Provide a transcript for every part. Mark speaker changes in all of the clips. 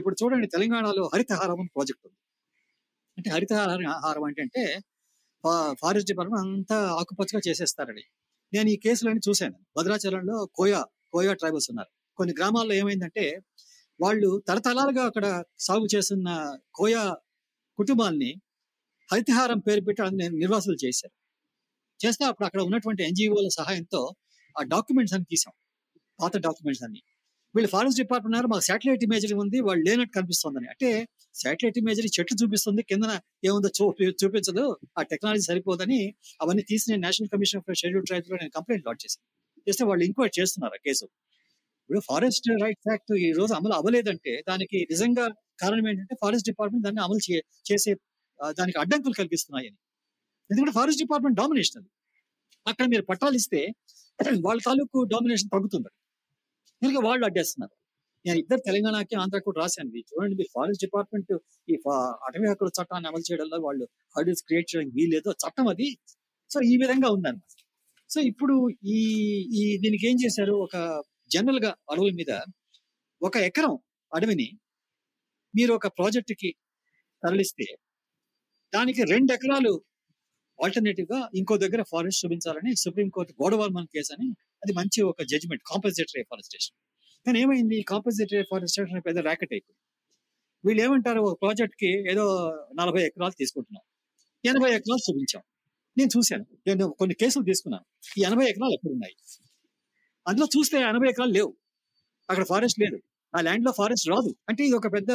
Speaker 1: ఇప్పుడు చూడండి తెలంగాణలో హరితహారం అని ప్రాజెక్ట్ ఉంది. అంటే హరితహారం ఆహారం అంటే అంటే ఫారెస్ట్ డిపార్ట్మెంట్ అంతా ఆకుపచ్చగా చేసేస్తారని నేను ఈ కేసులన్నీ చూశాను. భద్రాచలంలో కోయా కోయా ట్రైబల్స్ ఉన్నారు. కొన్ని గ్రామాల్లో ఏమైందంటే వాళ్ళు తరతరాలుగా అక్కడ సాగు చేస్తున్న కోయా కుటుంబాల్ని హరితహారం పేరు పెట్టి నేను నిర్వాసులు చేశారు. చేస్తే అప్పుడు అక్కడ ఉన్నటువంటి ఎన్జిఓల సహాయంతో ఆ డాక్యుమెంట్స్ అన్ని తీసాం పాత డాక్యుమెంట్స్ అన్ని. వీళ్ళు ఫారెస్ట్ డిపార్ట్మెంట్ అన్నారు మాకు శాటిలైట్ ఇమేజరీ ఉంది వాళ్ళు లేనట్టు కనిపిస్తుందని. అంటే శాటిలైట్ ఇమేజరీ చెట్లు చూపిస్తుంది కింద ఏముందో చూపి చూపించదు ఆ టెక్నాలజీ సరిపోదని అవన్నీ తీసి నేను నేషనల్ కమిషన్ ఫర్ షెడ్యూల్ ట్రైబ్స్లో నేను కంప్లైంట్ లాడ్ చేశాను. చేస్తే వాళ్ళు ఇంక్వైరీ చేస్తున్నారు ఆ కేసు. ఇప్పుడు ఫారెస్ట్ రైట్స్ యాక్ట్ ఈ రోజు అమలు అవ్వలేదంటే దానికి నిజంగా కారణం ఏంటంటే ఫారెస్ట్ డిపార్ట్మెంట్ దాన్ని అమలు చేసే దానికి అడ్డంకులు కలిగిస్తున్నాయని. ఎందుకంటే ఫారెస్ట్ డిపార్ట్మెంట్ డామినేషన్ అది. అక్కడ మీరు పట్టాలు ఇస్తే వాళ్ళ తాలూకు డామినేషన్ తగ్గుతుంది కనుక వాళ్ళు అడ్డేస్తున్నారు. నేను ఇద్దరు తెలంగాణకి ఆంధ్ర కూడా రాశాను. చూడండి మీరు ఫారెస్ట్ డిపార్ట్మెంట్ ఈ అటవీ హక్కుల చట్టాన్ని అమలు చేయడంలో వాళ్ళు హర్డిల్స్ క్రియేట్ చేయడానికి వీలేదు చట్టం అది. సో ఈ విధంగా ఉందన్నమాట. సో ఇప్పుడు ఈ ఈ దీనికి ఏం చేశారు? ఒక జనరల్గా అడవుల మీద ఒక ఎకరం అడవిని మీరు ఒక ప్రాజెక్ట్కి తరలిస్తే దానికి రెండు ఎకరాలు ఆల్టర్నేటివ్గా ఇంకో దగ్గర ఫారెస్ట్ చూపించాలని సుప్రీంకోర్టు గోడవాల్మన్ కేసు అని అది మంచి ఒక జడ్జిమెంట్ కాంపన్సేటరీ ఫారెస్టేషన్ కానీ ఏమైంది? కాంపన్సేటరీ ఫారెస్టేషన్ పెద్ద ర్యాకెట్ అయిపోయింది. వీళ్ళు ఏమంటారు? ఒక ప్రాజెక్ట్కి ఏదో నలభై ఎకరాలు తీసుకుంటున్నాం. ఎనభై ఎకరాలు చూపించాం. నేను చూశాను. నేను కొన్ని కేసులు తీసుకున్నాను. ఈ ఎనభై ఎకరాలు ఎక్కడున్నాయి అందులో చూస్తే ఎనభై ఎకరాలు లేవు. అక్కడ ఫారెస్ట్ లేదు. ఆ ల్యాండ్లో ఫారెస్ట్ రాదు. అంటే ఇది ఒక పెద్ద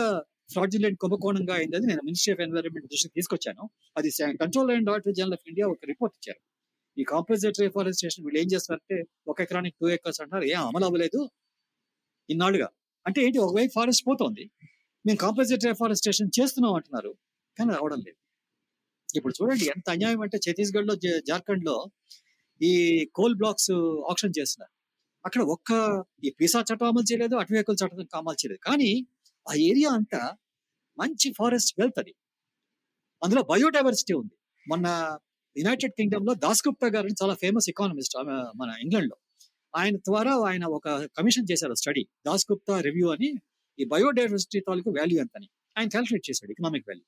Speaker 1: ఫ్రాడ్యులెంట్ కుంభకోణంగా అయింది. అది నేను మినిస్ట్రీ ఆఫ్ ఎన్వైరన్మెంట్ దృష్టికి తీసుకొచ్చాను. అది control and auditor general of India ఒక రిపోర్ట్ ఇచ్చారు. ఈ కాంపల్సరీ ఫారెస్టేషన్ వీళ్ళు ఏం చేస్తారంటే ఒక ఎకరానికి టూ ఎకర్స్ అంటారు ఏం అమలు అవ్వలేదు. ఇన్నాళ్ళుగా. అంటే ఏంటి ఒకవైపు ఫారెస్ట్ పోతోంది. మేము కాంపల్సరీ ఫారెస్టేషన్ చేస్తున్నాం అంటున్నారు. కానీ రావడం లేదు. ఇప్పుడు చూడండి ఎంత అన్యాయం అంటే ఛత్తీస్గఢ్లో జార్ఖండ్లో ఈ కోల్ బ్లాక్స్ ఆప్షన్ చేసినారు అక్కడ ఒక్క ఈ పీసా చట్టం అమలు చేయలేదు అటు వెహికల్ చట్టం అమలు చేయలేదు. కానీ ఆ ఏరియా అంతా మంచి ఫారెస్ట్ వెల్త్ అది. అందులో బయోడైవర్సిటీ ఉంది. మొన్న యునైటెడ్ కింగ్డమ్లో దాస్ గుప్తా గారు చాలా ఫేమస్ ఎకానమిస్ట్ మన ఇంగ్లాండ్లో ఆయన ద్వారా ఆయన ఒక కమిషన్ చేశారు స్టడీ దాస్ గుప్తా రివ్యూ అని. ఈ బయోడైవర్సిటీ తాలూకు వాల్యూ ఎంత అని ఆయన క్యాల్కులేట్ చేశాడు ఎకనామిక్ వాల్యూ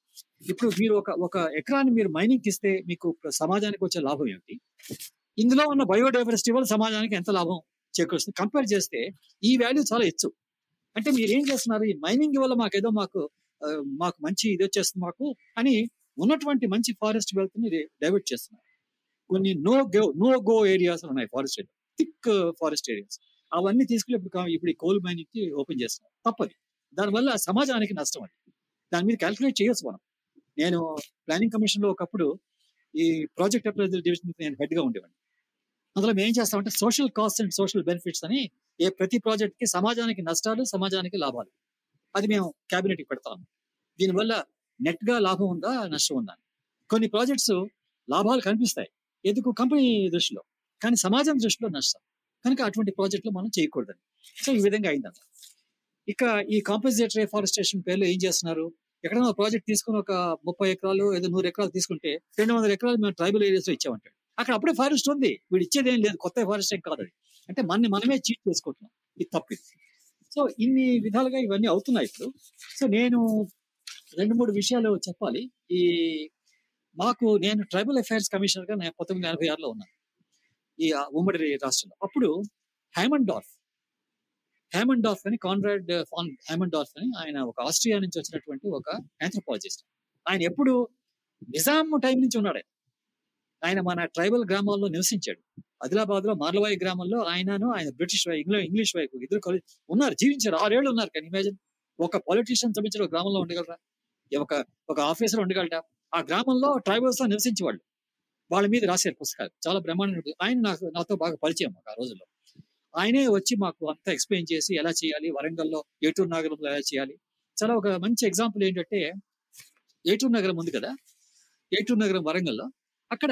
Speaker 1: ఇప్పుడు మీరు ఒక ఒక ఎకరాన్ని మీరు మైనింగ్ ఇస్తే మీకు సమాజానికి వచ్చే లాభం ఏమిటి? ఇందులో ఉన్న బయోడైవర్సిటీ వల్ల సమాజానికి ఎంత లాభం చేకూరుస్తుంది? కంపేర్ చేస్తే ఈ వాల్యూ చాలా ఎచ్చు అంటే మీరు ఏం చేస్తున్నారు? ఈ మైనింగ్ వల్ల మాకేదో మాకు మాకు మంచి ఇది వచ్చేస్తుంది మాకు అని ఉన్నటువంటి మంచి ఫారెస్ట్ వెల్త్ని డైవర్ట్ చేస్తున్నారు కొన్ని no go no go areas ఉన్నాయి forest area thick forest areas అవన్నీ తీసుకుని ఇప్పుడు ఇప్పుడు కోల్ మైనింగ్కి ఓపెన్ చేస్తున్నారు. తప్పది. దానివల్ల సమాజానికి నష్టం అది. దాని మీద క్యాల్కులేట్ చేయొచ్చు మనం. నేను ప్లానింగ్ కమిషన్లో ఒకప్పుడు ఈ ప్రాజెక్ట్ అప్రైజల్ డివిజన్ నేను హెడ్గా ఉండేవాడిని. అందులో మేము ఏం చేస్తామంటే social cost and social benefits అని ఏ ప్రతి ప్రాజెక్ట్కి సమాజానికి నష్టాలు సమాజానికి లాభాలు. అది మేము క్యాబినెట్కి పెడతాము దీనివల్ల నెట్గా లాభం ఉందా నష్టం ఉందా కొన్ని ప్రాజెక్ట్స్ లాభాలు కనిపిస్తాయి. ఎందుకు? కంపెనీ దృష్టిలో. కానీ సమాజం దృష్టిలో నష్టం. కనుక అటువంటి ప్రాజెక్టులు మనం చేయకూడదని. సో ఈ విధంగా అయిందంట ఇక ఈ కాంపన్సేటరీ ఫారెస్టేషన్ పేర్లో ఏం చేస్తున్నారు? ఎక్కడైనా ప్రాజెక్ట్ తీసుకుని ఒక ముప్పై ఎకరాలు ఏదో నూరు ఎకరాలు తీసుకుంటే రెండు వందల ఎకరాలు మేము ట్రైబల్ ఏరియాస్లో ఇచ్చామంటాడు. అక్కడ అప్పుడే ఫారెస్ట్ ఉంది. వీడు ఇచ్చేది ఏం లేదు. కొత్త ఫారెస్ట్ ఏం కాదు అది. అంటే మనని మనమే చీట్ చేసుకుంటున్నాం. ఇది తప్పు సో ఇన్ని విధాలుగా ఇవన్నీ అవుతున్నాయి ఇప్పుడు. సో నేను రెండు మూడు విషయాలు చెప్పాలి. ఈ మాకు నేను ట్రైబల్ అఫైర్స్ కమిషనర్గా నేను పంతొమ్మిది వందల ఎనభై ఆరులో ఉన్నాను. ఈ ఉమ్మడి రాష్ట్రంలో. అప్పుడు హ్యామండార్ఫ్ హ్యామండార్ఫ్ అని కాన్రాడ్ ఫాన్ హ్యామండార్ఫ్ అని ఆయన ఒక ఆస్ట్రియా నుంచి వచ్చినటువంటి ఒక ఆంథ్రోపాలజిస్ట్. ఆయన ఎప్పుడు నిజాం టైం నుంచి ఉన్నాడు. ఆయన. మన ట్రైబల్ గ్రామాల్లో నివసించాడు. ఆదిలాబాద్లో మార్లవాయి గ్రామంలో ఆయనను ఆయన బ్రిటిష్ వై ఇంగ్లీష్ వైపు ఇద్దరు ఉన్నారు జీవించారు. ఆరేళ్ళు ఉన్నారు కానీ ఇమాజిన్ ఒక పాలిటీషియన్ సంబంధించిన గ్రామంలో ఉండగలరా? ఒక ఒక ఆఫీసర్ ఉండగలట. ఆ గ్రామంలో ట్రైబల్స్తో నివసించేవాళ్ళు. వాళ్ళ మీద రాశారు పుస్తకాలు. చాలా బ్రహ్మాండ ఆయన నాకు నాతో బాగా పరిచయం మాకు ఆ రోజుల్లో. ఆయనే వచ్చి మాకు అంతా ఎక్స్ప్లెయిన్ చేసి ఎలా చేయాలి వరంగల్లో ఏటూరు నగరంలో ఎలా చేయాలి. చాలా ఒక మంచి ఎగ్జాంపుల్ ఏంటంటే ఏటూరు నగరం ఉంది కదా? ఏటూరు నగరం వరంగల్లో. అక్కడ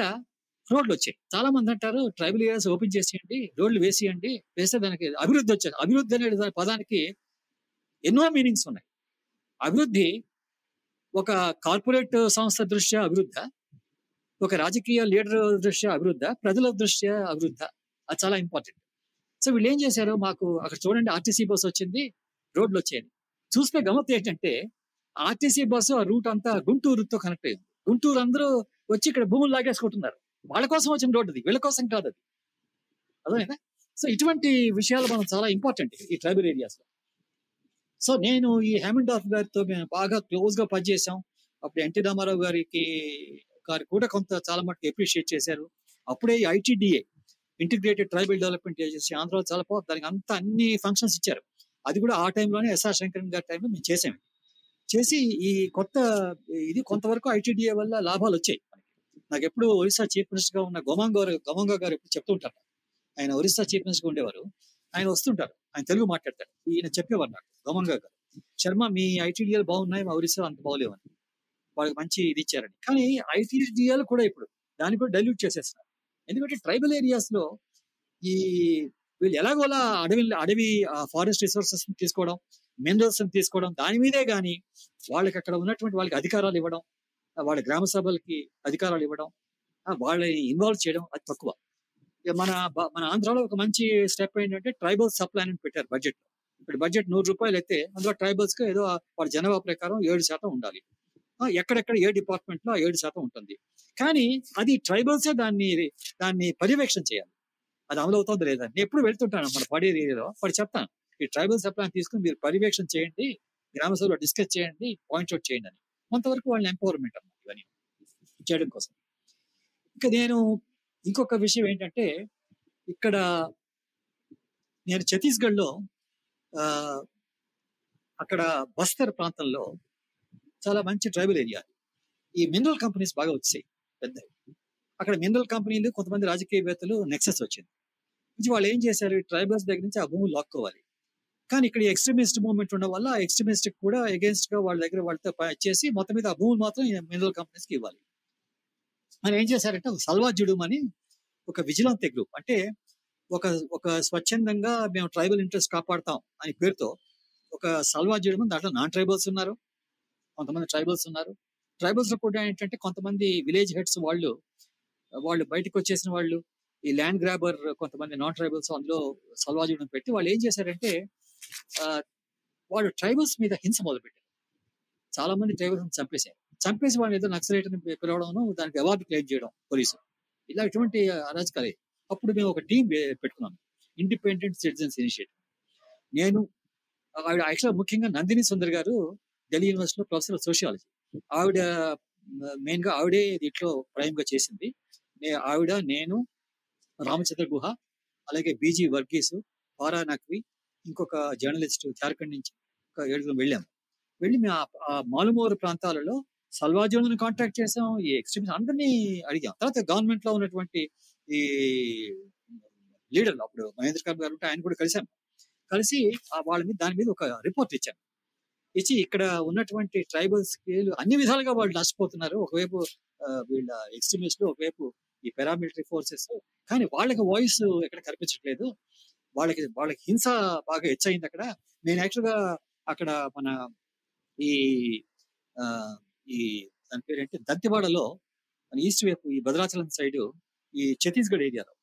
Speaker 1: రోడ్లు వచ్చాయి. చాలా మంది అంటారు ట్రైబల్ ఏరియాస్ ఓపెన్ చేసేయండి రోడ్లు వేసేయండి వేస్తే దానికి అభివృద్ధి వచ్చారు అభివృద్ధి అనే దాని పదానికి ఎన్నో మీనింగ్స్ ఉన్నాయి. అభివృద్ధి ఒక కార్పొరేట్ సంస్థ దృష్ట్యా అభివృద్ధ? ఒక రాజకీయ లీడర్ దృష్ట్యా అభివృద్ధ? ప్రజల దృష్ట్యా అభివృద్ధ? అది చాలా ఇంపార్టెంట్. సో వీళ్ళు ఏం చేశారు? మాకు అక్కడ చూడండి ఆర్టీసీ బస్ వచ్చింది రోడ్లు వచ్చేది చూస్తే గమత్ ఏంటంటే ఆర్టీసీ బస్సు ఆ రూట్ అంతా గుంటూరుతో కనెక్ట్ అయింది. గుంటూరు అందరూ వచ్చి ఇక్కడ భూములు లాగేసుకుంటున్నారు. వాళ్ళ కోసం వచ్చిన రోడ్డు అది వీళ్ళ కోసం కాదు అది. అదేనా సో ఇటువంటి విషయాలు మనం చాలా ఇంపార్టెంట్ ఈ ట్రైబల్ ఏరియాస్లో. సో నేను ఈ హేమండాఫ్ గారితో మేము బాగా క్లోజ్గా పనిచేసాం అప్పుడు ఎన్టీ రామారావు గారికి గారు కూడా కొంత చాలా మటుకు అప్రిషియేట్ చేశారు. అప్పుడే ITDA integrated tribal development agency ఆంధ్రలో చాలా పో- దానికి అంత అన్ని ఫంక్షన్స్ ఇచ్చారు. అది కూడా ఆ టైంలోనే ఎస్ఆర్ శంకరన్ గారి టైంలో మేము చేసాము చేసి ఈ కొత్త ఇది కొంతవరకు ఐటీడీఏ వల్ల లాభాలు వచ్చాయి. నాకు ఎప్పుడు ఒరిస్సా చీఫ్ మినిస్టర్గా ఉన్న గోమాంగ్ గారు గోమాంగ గారు ఎప్పుడు చెప్తుంటారు. ఆయన ఒరిస్సా చీఫ్ మినిస్టర్గా ఉండేవారు. ఆయన వస్తుంటారు. ఆయన తెలుగు మాట్లాడతారు ఈయన చెప్పేవారు నాకు. గమనంగా గారు శర్మ మీ ఐటీడీఏలు బాగున్నాయి మా ఒరిస్సా అంత బాగోలేవని. వాళ్ళకి మంచి ఇది ఇచ్చారని. కానీ ఐటీడీఏలు కూడా ఇప్పుడు దాన్ని కూడా డైల్యూట్ చేసేస్తున్నారు. ఎందుకంటే ట్రైబల్ ఏరియాస్లో ఈ వీళ్ళు ఎలాగోలా అడవి అడవి ఫారెస్ట్ రిసోర్సెస్ తీసుకోవడం మినరల్స్ తీసుకోవడం దాని మీదే కానీ వాళ్ళకి అక్కడ ఉన్నటువంటి వాళ్ళకి అధికారాలు ఇవ్వడం వాళ్ళ గ్రామ సభలకి అధికారాలు ఇవ్వడం వాళ్ళని ఇన్వాల్వ్ చేయడం అది తక్కువ. ఇక మన మన ఆంధ్రాలో ఒక మంచి స్టెప్ ఏంటంటే ట్రైబల్ సప్లై అని పెట్టారు బడ్జెట్ ఇప్పుడు బడ్జెట్ నూరు రూపాయలు అయితే అందులో ట్రైబల్స్కి ఏదో వాళ్ళ జనాభా ప్రకారం ఏడు శాతం ఉండాలి. ఎక్కడెక్కడ ఏ డిపార్ట్మెంట్లో ఏడు శాతం ఉంటుంది. కానీ అది ట్రైబల్సే దాన్ని దాన్ని పర్యవేక్షణ చేయాలి. అది అమలు అవుతుందో లేదా? నేను ఎప్పుడు వెళ్తుంటాను మన పడే ఏరియాలో పడి చెప్తాను ఈ ట్రైబల్ సప్లాన్ తీసుకుని మీరు పర్యవేక్షణ చేయండి గ్రామ సభలో డిస్కస్ చేయండి పాయింట్ అవుట్ చేయండి అని. కొంతవరకు వాళ్ళని ఎంపవర్మెంట్ అన్నమాట ఇవన్నీ చేయడం కోసం. ఇంకా నేను ఇంకొక విషయం ఏంటంటే ఇక్కడ నేను ఛత్తీస్గఢ్లో అక్కడ బస్తర్ ప్రాంతంలో చాలా మంచి ట్రైబల్ ఏరియా. ఈ మినరల్ కంపెనీస్ బాగా వచ్చాయి పెద్ద అక్కడ మినరల్ కంపెనీలు కొంతమంది రాజకీయవేత్తలు నెక్సెస్ వచ్చింది. నుంచి వాళ్ళు ఏం చేశారు? ట్రైబల్స్ దగ్గర నుంచి ఆ భూములు లాక్కోవాలి కానీ ఇక్కడ ఎక్స్ట్రీమిస్ట్ మూవ్మెంట్ ఉండడం వల్ల ఆ ఎక్స్ట్రీమిస్ట్ కూడా అగేన్స్ట్గా వాళ్ళ దగ్గర వాళ్ళతో చేసి మొత్తం మీద ఆ భూములు మాత్రం మినరల్ కంపెనీస్కి ఇవ్వాలి. ఆయన ఏం చేశారంటే ఒక సల్వా అని ఒక విజిలాంతే గ్రూప్ అంటే ఒక ఒక స్వచ్ఛందంగా మేము ట్రైబల్ ఇంట్రెస్ట్ కాపాడుతాం అనే పేరుతో ఒక సల్వా చేయడం దాంట్లో నాన్ ట్రైబల్స్ ఉన్నారు. కొంతమంది ట్రైబల్స్ ఉన్నారు. ట్రైబల్స్లో కూడా ఏంటంటే కొంతమంది విలేజ్ హెడ్స్ వాళ్ళు వాళ్ళు బయటకు వచ్చేసిన వాళ్ళు ఈ ల్యాండ్ గ్రాబర్ కొంతమంది నాన్ ట్రైబల్స్ అందులో సల్వాజుడం పెట్టి వాళ్ళు ఏం చేశారంటే వాళ్ళు ట్రైబల్స్ మీద హింస మొదలుపెట్టారు. చాలా మంది ట్రైబల్స్ చంపేశారు. చంపేసి వాళ్ళు ఏదో నక్సలైట్ అని పిలవడం దానికి అవార్డు క్లెయిమ్ చేయడం పోలీసు. ఇలా ఇటువంటి అరాజకాలే అప్పుడు మేము ఒక టీం పెట్టుకున్నాం. ఇండిపెండెంట్ సిటిజన్స్ ఇనిషియేటివ్ నేను ఆవిడ యాక్చువల్ ముఖ్యంగా నందిని సుందర్ గారు ఢిల్లీ యూనివర్సిటీలో ప్రొఫెసర్ సోషియాలజీ ఆవిడ మెయిన్గా ఆవిడే దీంట్లో ప్రైమ్గా చేసింది. నే- ఆవిడ నేను రామచంద్ర గుహ అలాగే బీజీ వర్గీస్ పారా నక్వి ఇంకొక జర్నలిస్ట్ జార్ఖండ్ నుంచి ఒక ఏడుగురు వెళ్ళాము వెళ్ళి మేము ఆ- మాలుమూరు ప్రాంతాలలో సల్వాజులను కాంటాక్ట్ చేసాం ఈ ఎక్స్ట్రీమిస్ట్ అందరినీ అడిగాం. తర్వాత గవర్నమెంట్లో ఉన్నటువంటి ఈ లీడర్లు అప్పుడు మహేంద్ర కర్ గారు ఉంటే ఆయన కూడా కలిశాను. కలిసి ఆ వాళ్ళ మీద దాని మీద ఒక రిపోర్ట్ ఇచ్చాను. ఇచ్చి ఇక్కడ ఉన్నటువంటి ట్రైబల్స్ అన్ని విధాలుగా వాళ్ళు నష్టపోతున్నారు. ఒకవైపు వీళ్ళ ఎక్స్ట్రీమిస్టులు ఒకవైపు ఈ పారామిలిటరీ ఫోర్సెస్. కానీ వాళ్ళకి వాయిస్ ఎక్కడ కనిపించట్లేదు. వాళ్ళకి వాళ్ళకి హింస బాగా హెచ్చయింది అక్కడ. నేను యాక్చువల్గా అక్కడ మన ఈ ఆ, ఈ దాని పేరు ఏంటి దంతివాడలో మన ఈస్ట్ వైపు ఈ భద్రాచలం సైడ్ ఈ ఛత్తీస్గఢ్ ఏరియాలో.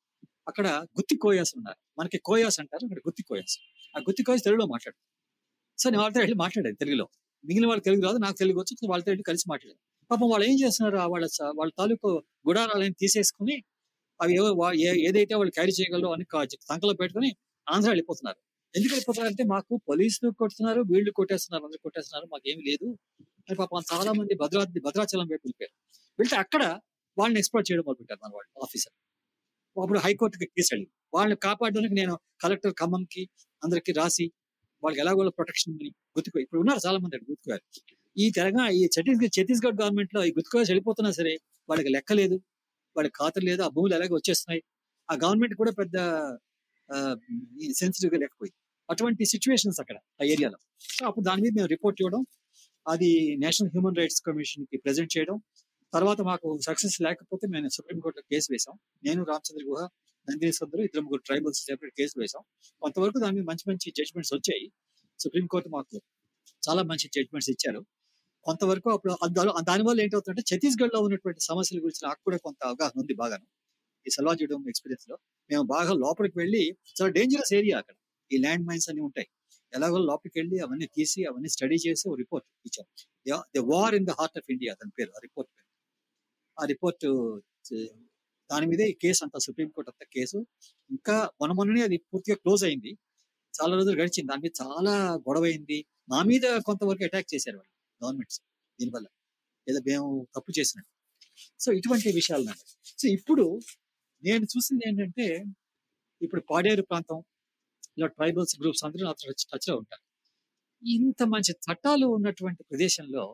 Speaker 1: అక్కడ గుత్తి కోయాస్ ఉన్నారు మనకి కోయాస్ అంటారు అక్కడ గుత్తి కోయాస్. ఆ గుత్తి కోయాస్ తెలుగులో మాట్లాడు సో నేను వాళ్ళతో వెళ్ళి మాట్లాడాను తెలుగులో. మిగిలిన వాళ్ళు తెలుగు రాదు నాకు తెలుగు వచ్చు వాళ్ళతో వెళ్ళి కలిసి మాట్లాడాను. పాపం వాళ్ళు ఏం చేస్తున్నారు వాళ్ళ వాళ్ళ తాలూకు గుడారాలని తీసేసుకుని అవి ఏవో ఏ- ఏదైతే వాళ్ళు క్యారీ చేయగలరో అని కా- సంకలో పెట్టుకుని ఆంధ్ర వెళ్ళిపోతున్నారు. ఎందుకు వెళ్ళిపోతున్నారు అంటే మాకు పోలీసులు కొడుతున్నారు వీళ్ళు కొట్టేస్తున్నారు అందరూ కొట్టేస్తున్నారు మాకు ఏమి లేదు. అని పాపం చాలా మంది భద్రా భద్రాచలం వైపు వెళ్ళిపోయారు. వెళ్తే అక్కడ వాళ్ళని ఎక్స్ప్లోర్ చేయడం మొదలుపెట్టారు మన వాళ్ళు ఆఫీసర్. అప్పుడు హైకోర్టుకి కేసు వెళ్ళి వాళ్ళని కాపాడడానికి నేను కలెక్టర్ ఖమ్మంకి అందరికి రాసి వాళ్ళకి ఎలాగో ప్రొటెక్షన్ అని గుర్తుకో ఇప్పుడు ఉన్నారు చాలా మంది అక్కడ గుర్తుకోవాలి ఈ తెలంగాణ ఈ ఛత్తీస్గఢ్ ఛత్తీస్గఢ్ గవర్నమెంట్లో ఈ గుర్తుకోవాల్సి వెళ్ళిపోతున్నా సరే వాళ్ళకి లెక్క లేదు వాళ్ళకి ఖాతరు లేదు ఆ భూములు ఎలాగే వచ్చేస్తున్నాయి. ఆ గవర్నమెంట్ కూడా పెద్ద సెన్సిటివ్గా లేకపోయింది. అటువంటి సిచ్యువేషన్స్ అక్కడ ఆ ఏరియాలో. సో అప్పుడు దాని మీద మేము రిపోర్ట్ ఇవ్వడం అది నేషనల్ హ్యూమన్ రైట్స్ కమిషన్కి ప్రెజెంట్ చేయడం తర్వాత మాకు సక్సెస్ లేకపోతే మేము సుప్రీంకోర్టులో కేసు వేసాం నేను రామచంద్ర గుహ నందిని సుందరు ఇద్దరు ముగ్గురు ట్రైబల్స్ సెపరేట్ కేసు వేసాం కొంతవరకు దాని మీద మంచి మంచి జడ్జ్మెంట్స్ వచ్చాయి. సుప్రీం కోర్టు మాకు చాలా మంచి జడ్జ్మెంట్స్ ఇచ్చారు. కొంతవరకు అప్పుడు దానివల్ల ఏంటవుతుందంటే ఛత్తీస్గఢ్లో ఉన్నటువంటి సమస్యల గురించి నాకు కూడా కొంత అవగాహన ఉంది బాగాను. ఈ సల్వాజుడం ఎక్స్పీరియన్స్లో మేము బాగా లోపలికి వెళ్ళి చాలా డేంజరస్ ఏరియా అక్కడ. ఈ ల్యాండ్ మైన్స్ అన్ని ఉంటాయి. ఎలాగో లోపలికి వెళ్ళి అవన్నీ తీసి అవన్నీ స్టడీ చేసి ఒక రిపోర్ట్ ఇచ్చాం. The war in the heart of India దాని పేరు ఆ రిపోర్ట్ ఆ రిపోర్ట్ దాని మీదే ఈ కేసు అంతా సుప్రీంకోర్టు అంతా కేసు. ఇంకా మన మొన్ననే అది పూర్తిగా క్లోజ్ అయింది. చాలా రోజులు గడిచింది. దాని మీద చాలా గొడవ అయింది. నా మీద కొంతవరకు అటాక్ చేశారు వాళ్ళు గవర్నమెంట్స్ దీనివల్ల. ఏదో మేము తప్పు చేసినట్టు. సో ఇటువంటి విషయాలు నాకు. సో ఇప్పుడు నేను చూసింది ఏంటంటే ఇప్పుడు పాడేరు ప్రాంతం ఇలా ట్రైబల్స్ గ్రూప్స్ అందరూ నాతో టచ్ టచ్లో ఉంటారు. ఇంత మంచి చట్టాలు ఉన్నటువంటి ప్రదేశంలో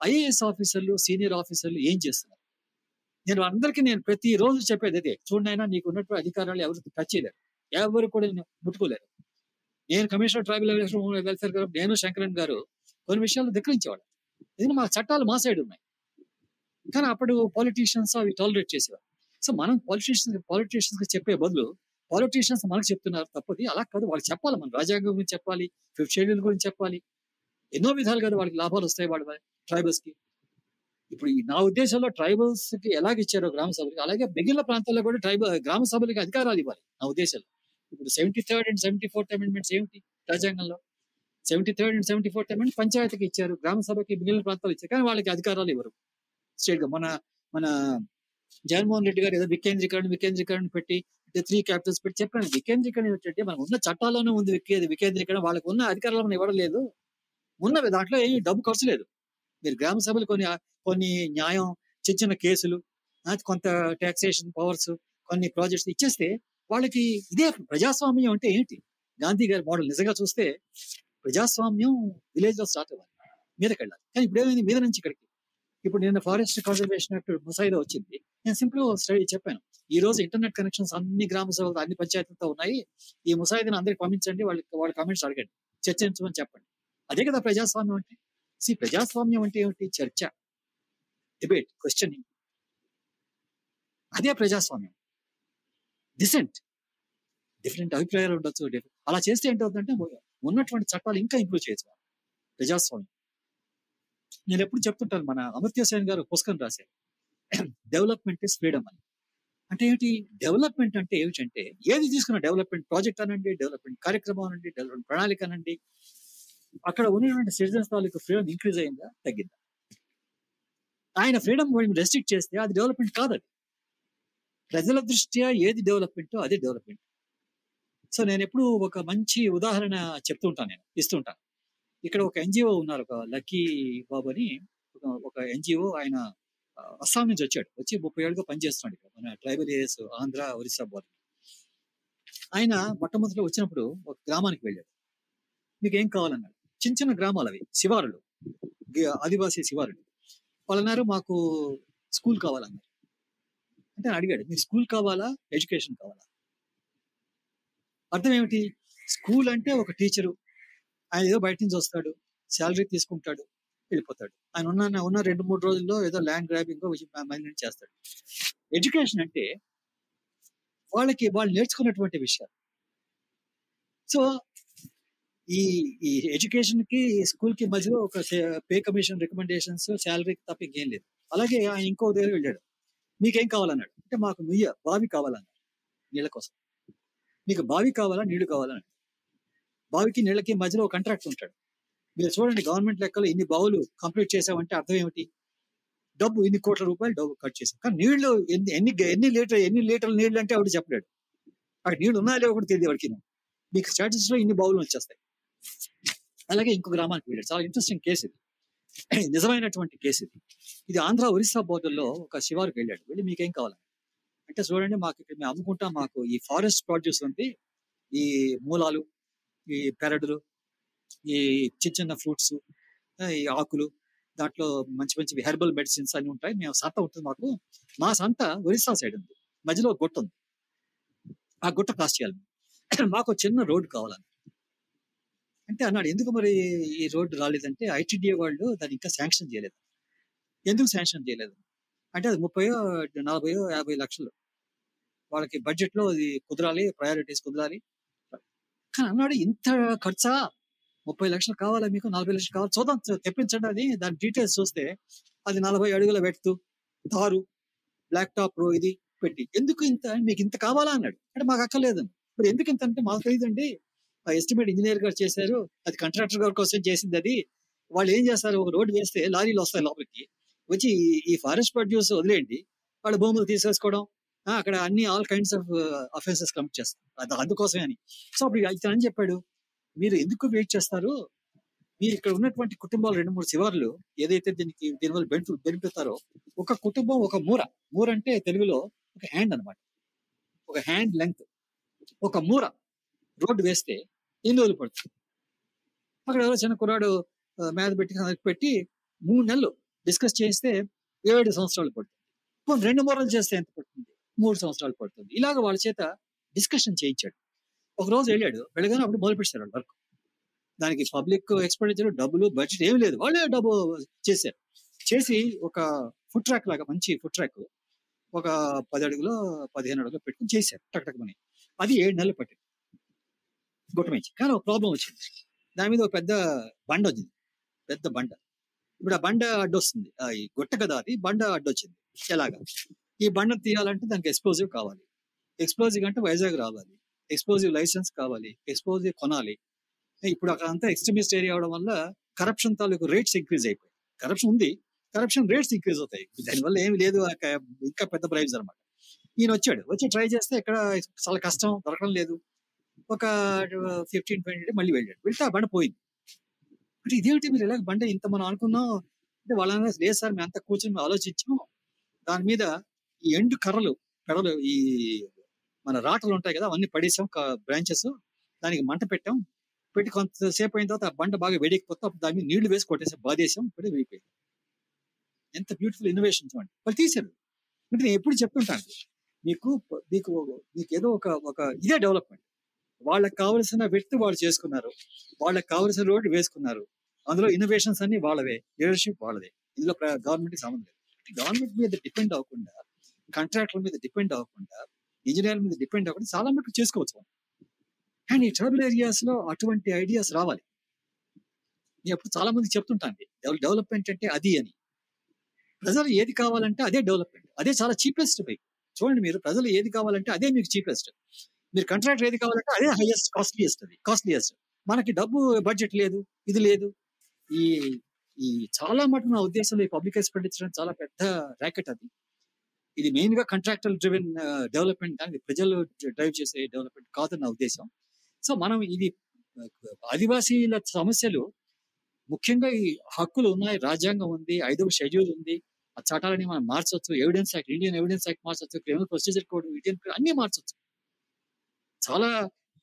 Speaker 1: ఐఏఎస్ ఆఫీసర్లు సీనియర్ ఆఫీసర్లు ఏం చేస్తున్నారు? నేను అందరికీ నేను ప్రతి రోజు చెప్పేది అదే. చూడనైనా నీకు ఉన్నటువంటి అధికారాలు ఎవరు టచ్ చేయలేరు ఎవరు కూడా నేను ముట్టుకోలేరు. నేను కమిషనర్ ట్రైబల్ వెల్ఫేర్ గారు నేను శంకరన్ గారు కొన్ని విషయాలు ధిక్కరించేవాడు ఎందుకంటే మా చట్టాలు మా సైడ్ ఉన్నాయి. కానీ అప్పుడు పాలిటీషియన్స్ అవి టాలరేట్ చేసేవారు. సో మనం పాలిటీషియన్స్ పాలిటీషియన్స్ చెప్పే బదులు పాలిటీషియన్స్ మనకు చెప్తున్నారు తప్పది. అలా కాదు వాళ్ళు చెప్పాలి. మన రాజ్యాంగం గురించి చెప్పాలి ఫిఫ్త్ షెడ్యూల్ గురించి చెప్పాలి. ఎన్నో విధాలుగా వాళ్ళకి లాభాలు వస్తాయి వాళ్ళ ట్రైబల్స్కి. ఇప్పుడు ఈ నా ఉద్దేశంలో ట్రైబల్స్కి ఎలాగ ఇచ్చారో గ్రామ సభలకి అలాగే మిగిలిన ప్రాంతాల్లో కూడా ట్రైబల్ గ్రామ సభలకి అధికారాలు ఇవ్వాలి నా ఉద్దేశంలో. ఇప్పుడు seventy third and seventy fourth amendments ఏమిటి రాజ్యాంగంలో? Seventy third and seventy fourth amendment పంచాయతీకి ఇచ్చారు గ్రామ సభకి మిగిలిన ప్రాంతాలు ఇచ్చారు కానీ వాళ్ళకి అధికారాలు ఇవ్వరు. స్టేట్గా మన మన జగన్మోహన్ రెడ్డి గారు ఏదో వికేంద్రీకరణ వికేంద్రీకరణ పెట్టి త్రీ క్యాపిటల్స్ పెట్టి చెప్పాను. వికేంద్రీకరణ ఏంటంటే మనకు ఉన్న చట్టాల్లోనే ఉంది వికేంద్రీకరణ వాళ్ళకు ఉన్న అధికారాలు మనం ఇవ్వడం లేదు. ఉన్నవి దాంట్లో ఏమి డబ్బు ఖర్చు లేదు. మీరు గ్రామ సభలు కొన్ని కొన్ని న్యాయం చిన్న చిన్న కేసులు కొంత టాక్సేషన్ పవర్స్ కొన్ని ప్రాజెక్ట్స్ ఇచ్చేస్తే వాళ్ళకి ఇదే ప్రజాస్వామ్యం అంటే ఏంటి? గాంధీ గారి మోడల్ నిజంగా చూస్తే ప్రజాస్వామ్యం విలేజ్లో స్టార్ట్ అవ్వాలి మీదకి వెళ్ళాలి. కానీ ఇప్పుడు ఏమైంది? మీద నుంచి ఇక్కడికి. ఇప్పుడు నిన్న ఫారెస్ట్ కన్సర్వేషన్ యాక్ట్ ముసాయిదా వచ్చింది. నేను సింపుల్ స్టడీ చెప్పాను. ఈ రోజు ఇంటర్నెట్ కనెక్షన్స్ అన్ని గ్రామ సభలు అన్ని పంచాయతీలతో ఉన్నాయి. ఈ ముసాయిదాను అందరికి పంపించండి వాళ్ళకి వాళ్ళ కామెంట్స్ అడగండి. చర్చించమని చెప్పండి. అదే కదా ప్రజాస్వామ్యం అంటే? సి ప్రజాస్వామ్యం అంటే ఏమిటి? చర్చ. డిబేట్ క్వశ్చనింగ్ అదే ప్రజాస్వామ్యం. డిసెంట్ డిఫరెంట్ అభిప్రాయాలు ఉండొచ్చు అలా చేస్తే ఏంటవుతుందంటే ఉన్నటువంటి చట్టాలు ఇంకా ఇంప్రూవ్ చేయొచ్చు ప్రజాస్వామ్యం. నేను ఎప్పుడు చెప్తుంటాను మన అమర్త్య సేన్ గారు పుస్తకం రాశారు. డెవలప్మెంట్ ఇస్ ఫ్రీడమ్ అని. అంటే ఏమిటి? డెవలప్మెంట్ అంటే ఏమిటంటే ఏది తీసుకున్న డెవలప్మెంట్ ప్రాజెక్ట్ అనండి డెవలప్మెంట్ కార్యక్రమం అనండి డెవలప్మెంట్ ప్రణాళిక అనండి అక్కడ ఉన్నటువంటి సిటిజన్స్ తాలూకు ఫ్రీడమ్ ఇంక్రీజ్ అయిందా? తగ్గిందా? ఆయన ఫ్రీడమ్ రెస్ట్రిక్ట్ చేస్తే అది డెవలప్మెంట్ కాదది. ప్రజల దృష్ట్యా ఏది డెవలప్మెంట్ అదే డెవలప్మెంట్ సో నేను ఎప్పుడు ఒక మంచి ఉదాహరణ చెప్తుంటాను నేను ఇస్తుంటాను. ఇక్కడ ఒక ఎన్జిఓ ఉన్నారు ఒక లక్కీ బాబు అని ఒక- ఎన్జిఓ ఆయన అస్సాం నుంచి వచ్చాడు. వచ్చి ముప్పై ఏళ్ళుగా పనిచేస్తున్నాడు ఇక్కడ మన tribal areas Andhra Orissa border ఆయన మొట్టమొదటిలో వచ్చినప్పుడు ఒక గ్రామానికి వెళ్ళాడు. మీకు ఏం కావాలన్నాడు? చిన్న చిన్న గ్రామాలు అవి శివారులు ఆదివాసీ శివారులు. వాళ్ళు అన్నారు మాకు స్కూల్ కావాలన్నారు. అంటే ఆయన అడిగాడు మీకు స్కూల్ కావాలా? ఎడ్యుకేషన్ కావాలా? అర్థం ఏమిటి? స్కూల్ అంటే ఒక టీచరు. ఆయన ఏదో బయట నుంచి వస్తాడు శాలరీ తీసుకుంటాడు వెళ్ళిపోతాడు. ఆయన ఉన్న ఉన్న రెండు మూడు రోజుల్లో ఏదో ల్యాండ్ గ్రాబింగ్ మైండ్ చేస్తాడు. ఎడ్యుకేషన్ అంటే వాళ్ళకి వాళ్ళు నేర్చుకున్నటువంటి విషయాలు. సో ఈ ఈ ఎడ్యుకేషన్కి స్కూల్కి మధ్యలో ఒక పే కమిషన్ రికమెండేషన్స్ శాలరీ తప్ప ఇంకేం లేదు. అలాగే ఆయన ఇంకో దగ్గర వెళ్ళాడు. మీకేం కావాలన్నాడు? అంటే మాకు నుయ్య బావి కావాలన్నాడు నీళ్ళ కోసం. మీకు బావి కావాలా నీళ్ళు కావాలన్నాడు బావికి నీళ్ళకి మధ్యలో ఒక కాంట్రాక్ట్ ఉంటాడు. మీరు చూడండి గవర్నమెంట్ లెక్కలో ఇన్ని బావులు కంప్లీట్ చేసామంటే అర్థం ఏమిటి? డబ్బు ఇన్ని కోట్ల రూపాయలు డబ్బు ఖర్చు చేసాం కానీ నీళ్ళు ఎన్ని ఎన్ని ఎన్ని లీటర్ ఎన్ని లీటర్ల నీళ్ళు అంటే ఆవిడ చెప్పలేడు. అక్కడ నీళ్ళు ఉన్నాయో లేవో కూడా తెలియదు వాడికి మీకు స్టాటిస్టిక్స్లో ఇన్ని బావులు వచ్చేస్తాయి. అలాగే ఇంకో గ్రామానికి వెళ్ళాడు. చాలా ఇంట్రెస్టింగ్ కేసు ఇది. నిజమైనటువంటి కేసు ఇది. ఇది ఆంధ్ర ఒరిస్సా బోర్డర్లో ఒక శివారుకు వెళ్ళాడు. వెళ్ళి మీకేం కావాలని అంటే చూడండి మాకు ఇక్కడ మేము అమ్ముకుంటాం మాకు ఈ ఫారెస్ట్ ప్రొడ్యూస్ ఉంది. ఈ మూలాలు ఈ పెరడులు ఈ చిన్న చిన్న ఫ్రూట్స్ ఈ ఆకులు దాంట్లో మంచి మంచి హెర్బల్ మెడిసిన్స్ అన్ని ఉంటాయి. మేము సంత ఉంటుంది మాకు. మా సంత ఒరిస్సా సైడ్ ఉంది. మధ్యలో గుట్ట ఉంది. ఆ గుట్ట క్రాస్ చేయాలి. మాకు చిన్న రోడ్డు కావాలని అంటే అన్నాడు ఎందుకు మరి ఈ రోడ్డు రాలేదంటే ఐటీడీఏ వాళ్ళు దాన్ని ఇంకా శాంక్షన్ చేయలేదు. ఎందుకు శాంక్షన్ చేయలేదు? అంటే అది ముప్పయో నలభయో యాభై లక్షలు. వాళ్ళకి బడ్జెట్లో అది కుదరాలి ప్రయారిటీస్ కుదరాలి. కానీ అన్నాడు ఇంత ఖర్చా? ముప్పై లక్షలు కావాలా మీకు? నలభై లక్షలు కావాలి? చూద్దాం తెప్పించండి అది దాని డీటెయిల్స్ చూస్తే అది నలభై అడుగుల పెడుతూ దారు బ్లాక్ టాప్ ఇది పెట్టి ఎందుకు ఇంత? మీకు ఇంత కావాలా? అన్నాడు. అంటే మాకు అక్కర్లేదు మరి ఎందుకు ఇంత? అంటే మాకు తెలియదండి ఎస్టిమేట్ ఇంజనీర్ గారు చేశారు. అది కాంట్రాక్టర్ గారి కోసం చేసింది అది. వాళ్ళు ఏం చేస్తారు? ఒక రోడ్డు వేస్తే లారీలు వస్తాయి లోపలికి. వచ్చి ఈ- ఫారెస్ట్ ప్రొడ్యూస్ వదిలేయండి. వాళ్ళ భూములు తీసేసుకోవడం. అక్కడ అన్ని all kinds of offences commit చేస్తారు. అది అందుకోసమే అని. సో అప్పుడు ఇతను అని చెప్పాడు? మీరు ఎందుకు వెయిట్ చేస్తారు? మీరు ఇక్కడ ఉన్నటువంటి కుటుంబాలు రెండు మూడు శివార్లు ఏదైతే దీనికి దీనివల్ల బెనిఫిట్ బెనిపిస్తారో ఒక కుటుంబం ఒక మూర. మూర అంటే తెలుగులో ఒక హ్యాండ్ అన్నమాట. ఒక హ్యాండ్ లెంగ్త్ ఒక మూర. రోడ్డు వేస్తే ఎన్ని రోజులు పడుతుంది? అక్కడ ఎవరో చిన్న కుర్రాడు ఆ, మీద పెట్టి పెట్టి మూడు నెలలు డిస్కస్ చేస్తే ఏడు సంవత్సరాలు పడుతుంది. పోనీ రెండు మూరలు చేస్తే ఎంత పడుతుంది? మూడు సంవత్సరాలు పడుతుంది. ఇలాగ వాళ్ళ చేత డిస్కషన్ చేయించాడు. ఒక రోజు వెళ్ళాడు. వెళ్ళగానే అప్పుడు మొదలు పెట్టారు వాళ్ళు వర్క్. దానికి పబ్లిక్ ఎక్స్పెండిచర్ డబ్బులు బడ్జెట్ ఏమి లేదు. వాళ్ళే డబ్బు చేశారు. చేసి ఒక ఫుడ్ ట్రాక్ లాగా మంచి ఫుడ్ ట్రాక్ ఒక పది అడుగులో పదిహేను అడుగులో పెట్టుకుని చేశారు. టక్ టక్ మని. అది ఏడు నెలలు పట్టింది. గుట్టమించి కానీ ఒక ప్రాబ్లం వచ్చింది. దాని మీద ఒక పెద్ద బండ వచ్చింది. పెద్ద బండ. ఇప్పుడు ఆ బండ అడ్డొస్తుంది. ఆ, ఈ గుట్ట కదా అది బండ అడ్డొచ్చింది. ఎలాగా? ఈ బండ తీయాలంటే దానికి ఎక్స్ప్లోజివ్ కావాలి. ఎక్స్ప్లోజివ్ అంటే వైజాగ్ రావాలి. ఎక్స్ప్లోజివ్ లైసెన్స్ కావాలి. ఎక్స్ప్లోజివ్ కొనాలి. ఇప్పుడు అక్కడ అంతా ఎక్స్ట్రీమిస్ట్ ఏరియా అవడం వల్ల కరప్షన్ తాలూకు రేట్స్ ఇంక్రీజ్ అయిపోయాయి. కరప్షన్ ఉంది. కరప్షన్ రేట్స్ ఇంక్రీజ్ అవుతాయి. దానివల్ల ఏమి లేదు. ఇంకా పెద్ద ప్రైజ్ అనమాట ఈయన వచ్చాడు వచ్చి ట్రై చేస్తే ఇక్కడ చాలా కష్టం దొరకడం లేదు. ఒక ఫిఫ్టీన్ ట్వంటీ మళ్ళీ వెళ్ళాడు. వెళ్తే ఆ బండ పోయింది. అంటే ఇదేమిటి మీరు ఎలాగ బండ ఇంత మనం అనుకున్నాం? అంటే వాళ్ళ లేదు సార్ మేము అంతా కూర్చొని మేము ఆలోచించాం. దాని మీద ఈ ఎండు కర్రలు పెడలు ఈ మన రాటలు ఉంటాయి కదా అవన్నీ పడేసాం బ్రాంచెస్. దానికి మంట పెట్టాం. పెట్టి కొంతసేపు అయిన తర్వాత ఆ బండ బాగా వేడెక్కిపోతే అప్పుడు దాని మీద నీళ్ళు వేసి కొట్టేసాం బాధేసాం ఇప్పుడే వెళ్ళిపోయింది ఎంత బ్యూటిఫుల్ ఇన్నోవేషన్ చూడండి. వాళ్ళు తీశారు. అంటే నేను ఎప్పుడు చెప్తుంటాను. మీకు మీకు మీకు ఏదో ఒక ఒక ఇదే డెవలప్మెంట్ వాళ్ళకి కావలసిన వ్యక్తి వాళ్ళు చేసుకున్నారు. వాళ్ళకి కావలసిన రోడ్డు వేసుకున్నారు. అందులో ఇన్నోవేషన్స్ అన్ని వాళ్ళవే. లీడర్షిప్ వాళ్ళదే. ఇందులో గవర్నమెంట్ సంబంధం లేదు. గవర్నమెంట్ మీద డిపెండ్ అవ్వకుండా కాంట్రాక్టర్ మీద డిపెండ్ అవ్వకుండా ఇంజనీర్ మీద డిపెండ్ అవ్వకుండా చాలా మటుకు చేసుకోవచ్చు అండ్ ఈ ట్రైబల్ ఏరియాస్లో అటువంటి ఐడియాస్ రావాలి. నేను ఎప్పుడు చాలా మంది చెప్తుంటాను డెవలప్మెంట్ అంటే అది అని. ప్రజలు ఏది కావాలంటే అదే డెవలప్మెంట్ అదే చాలా చీపెస్ట్ బై. చూడండి మీరు ప్రజలు ఏది కావాలంటే అదే మీకు చీపెస్ట్ మీరు కంట్రాక్టర్ ఏది కావాలంటే అదే హైయెస్ట్ కాస్ట్లీయెస్ట్ అది. కాస్ట్లీయెస్ట్ మనకి డబ్బు బడ్జెట్ లేదు ఇది లేదు. ఈ ఈ చాలా మటుకు నా ఉద్దేశంలో ఈ పబ్లిక్ ఎక్స్పెండిచర్ చాలా పెద్ద ర్యాకెట్ అది. ఇది మెయిన్గా కంట్రాక్టర్ డ్రివెన్ డెవలప్మెంట్ కానీ ప్రజలు డ్రైవ్ చేసే డెవలప్మెంట్ కాదని నా ఉద్దేశం. సో మనం ఇది ఆదివాసీల సమస్యలు ముఖ్యంగా ఈ హక్కులు ఉన్నాయి రాజ్యాంగం ఉంది ఐదవ షెడ్యూల్ ఉంది ఆ చట్టాలని మనం మార్చొచ్చు evidence act Indian evidence act మార్చొచ్చు క్రిమినల్ ప్రొసీజర్ కోడ్ ఇండియన్ అన్ని మార్చవచ్చు చాలా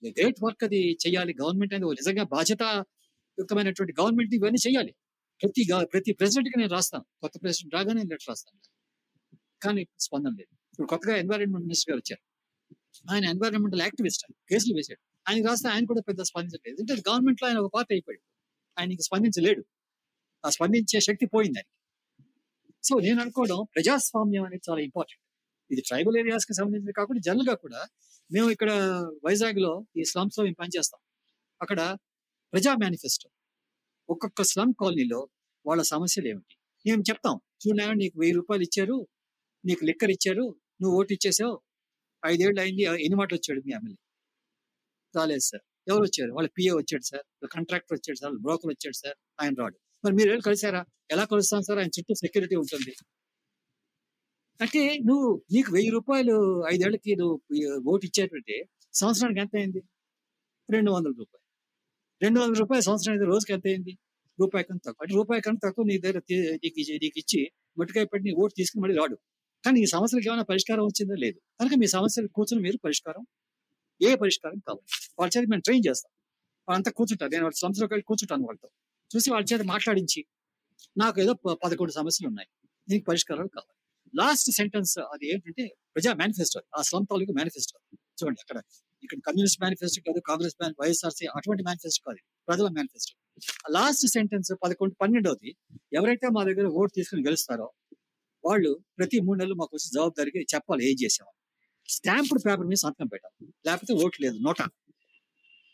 Speaker 1: గ్రేట్ వర్క్ అది చేయాలి. గవర్నమెంట్ అనేది ఒక నిజంగా బాధ్యతాయుక్తమైనటువంటి గవర్నమెంట్ ఇవన్నీ చేయాలి. ప్రతి ప్రతి ప్రెసిడెంట్కి నేను రాస్తాను. కొత్త ప్రెసిడెంట్ రాగానే లెటర్ రాస్తాను. కానీ స్పందన లేదు. ఇప్పుడు కొత్తగా ఎన్వైరన్మెంట్ మినిస్టర్ గారు వచ్చారు. ఆయన ఎన్వైరన్మెంటల్ యాక్టివిస్ట్ ఆయన కేసులు వేశాడు. ఆయన రాస్తే ఆయన కూడా పెద్ద స్పందించలేదు అంటే గవర్నమెంట్లో ఆయన ఒక పార్ట్ అయిపోయాడు. ఆయనకి స్పందించలేడు. ఆ స్పందించే శక్తి పోయింది ఆయనకి. సో నేను అనుకోవడం ప్రజాస్వామ్యం అనేది చాలా ఇంపార్టెంట్. ఇది ట్రైబల్ ఏరియాస్కి సంబంధించింది కాకుండా జనరల్గా కూడా మేము ఇక్కడ వైజాగ్లో ఈ స్లమ్స్లో మేము పనిచేస్తాం అక్కడ ప్రజా మేనిఫెస్టో. ఒక్కొక్క స్లమ్ కాలనీలో వాళ్ళ సమస్యలు ఏమిటి? మేము చెప్తాం చూడగా నీకు వెయ్యి రూపాయలు ఇచ్చారు నీకు లిక్కర్ ఇచ్చారు నువ్వు ఓటు ఇచ్చేసావు ఐదేళ్ళు అయింది ఎన్ని మాటలు వచ్చాడు మీ ఎమ్మెల్యే? రాలేదు సార్. ఎవరు వచ్చారు? వాళ్ళ పిఏ వచ్చాడు సార్ కాంట్రాక్టర్ వచ్చాడు సార్ బ్రోకర్ వచ్చాడు సార్ ఆయన రాడు. మరి మీరు వెళ్ళి కలిసారా? ఎలా కలుస్తాం సార్? ఆయన చుట్టూ సెక్యూరిటీ ఉంటుంది. అంటే నువ్వు నీకు వెయ్యి రూపాయలు ఐదేళ్ళకి నువ్వు ఓటు ఇచ్చేటంటే సంవత్సరానికి ఎంత అయింది రెండు వందల రూపాయలు. రెండు వందల రూపాయలు సంవత్సరానికి రోజుకి ఎంత అయింది రూపాయి కన్నా తక్కువ. అంటే రూపాయి కన్నా తక్కువ నీ దగ్గర నీకు నీకు ఇచ్చి మట్టుకాయ పెట్టి నీ ఓటు తీసుకుని మళ్ళీ రాడు. కానీ ఈ సమస్యలకు ఏమైనా పరిష్కారం వచ్చిందో? లేదు. కనుక మీ సమస్యలు కూర్చొని మీరు పరిష్కారం ఏ పరిష్కారం కావాలి? వాళ్ళ చేత మేము ట్రైన్ చేస్తాం. వాళ్ళంతా కూర్చుంటారు. నేను వాళ్ళ సంస్థలోకి వెళ్ళి కూర్చుంటాను వాళ్ళతో. చూసి వాళ్ళ చేత మాట్లాడించి నాకు ఏదో ప- పదకొండు సమస్యలు ఉన్నాయి. దీనికి పరిష్కారాలు కావాలి. లాస్ట్ సెంటెన్స్ అది ఏంటంటే ప్రజా మేనిఫెస్టో ఆ స్లమ్ తాలూకు మేనిఫెస్టో చూడండి అక్కడ. ఇక్కడ కమ్యూనిస్ట్ మేనిఫెస్టో కాదు కాంగ్రెస్ వైఎస్ఆర్సీ అటువంటి మేనిఫెస్టో కాదు ప్రజల మేనిఫెస్టో లాస్ట్ సెంటెన్స్ పదకొండు పన్నెండవది ఎవరైతే మా దగ్గర ఓటు తీసుకుని గెలుస్తారో వాళ్ళు ప్రతి మూడు నెలలు మాకు వచ్చి జవాబుదారీగా చెప్పాలి ఏం చేసామని స్టాంపుడ్ పేపర్ మీద సంతకం పెట్టాలి. లేకపోతే ఓటు లేదు నోట.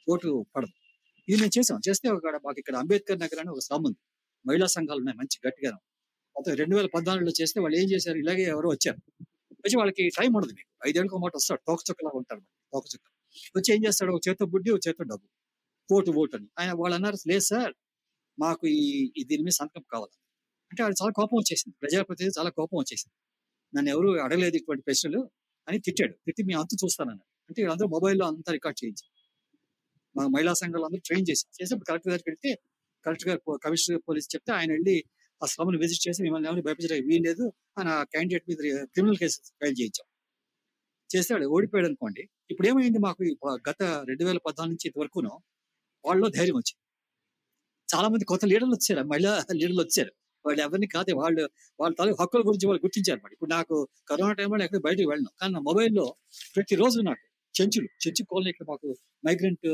Speaker 1: ఓటు పడదు. ఇది మేము చేసాం. చేస్తే ఒక మాకు ఇక్కడ అంబేద్కర్ నగర్ అని ఒక స్లమ్ ఉంది. మహిళా సంఘాలు ఉన్నాయి మంచి గట్టిగా మొత్తం రెండు వేల పద్నాలుగులో చేస్తే వాళ్ళు ఏం చేశారు? ఇలాగే ఎవరో వచ్చారు. వచ్చి వాళ్ళకి టైం ఉండదు మీకు. ఐదేళ్ళకి ఒక మాట వస్తాడు. తోక చుక్కలా ఉంటాడు తోక చుక్క. వచ్చి ఏం చేస్తాడు? ఒక చేత బుడ్డి ఒక చేత డబ్బు. కోర్టు ఓటు అని. ఆయన వాళ్ళు అన్నారు లేదు సార్ మాకు ఈ దీని మీద సంతకం కావాలి. అంటే ఆయన చాలా కోపం వచ్చేసింది. ప్రజాప్రతినిధి చాలా కోపం వచ్చేసింది. నన్ను ఎవరు అడగలేదు ఇటువంటి ప్రశ్నలు? అని తిట్టాడు. తిట్టి మీ అంత చూస్తానన్నాడు. అంటే వీళ్ళందరూ మొబైల్లో అంతా రికార్డ్ చేయించారు. మా మహిళా సంఘాలు అందరూ ట్రైన్ చేసి చేసి కలెక్టర్ గారికి వెళ్తే కలెక్టర్ గారు కమిషనర్ పోలీస్ చెప్తే ఆయన వెళ్ళి ఆ స్లమ్ని విజిట్ చేసి మిమ్మల్ని ఎవరిని భయపించడానికి వీల్లేదు అని ఆ క్యాండిడేట్ మీద క్రిమినల్ కేసు ఫైల్ చేయించాం. చేస్తాడు ఓడిపోయాడు అనుకోండి. ఇప్పుడు ఏమైంది మాకు గత రెండు వేల పద్నాలుగు నుంచి ఇంతవరకును వాళ్ళలో ధైర్యం వచ్చింది. చాలా మంది కొత్త లీడర్లు వచ్చారు మహిళా లీడర్లు వచ్చారు. వాళ్ళు ఎవరిని కాదు వాళ్ళు వాళ్ళ తల హక్కుల గురించి వాళ్ళు గుర్తించారు మరి. ఇప్పుడు నాకు కరోనా టైంలో ఎక్కడ బయటకు వెళ్ళను. కానీ నా మొబైల్లో ప్రతిరోజు నాకు చెంచులు చెంచు కాలనీ ఇక్కడ మాకు మైగ్రెంట్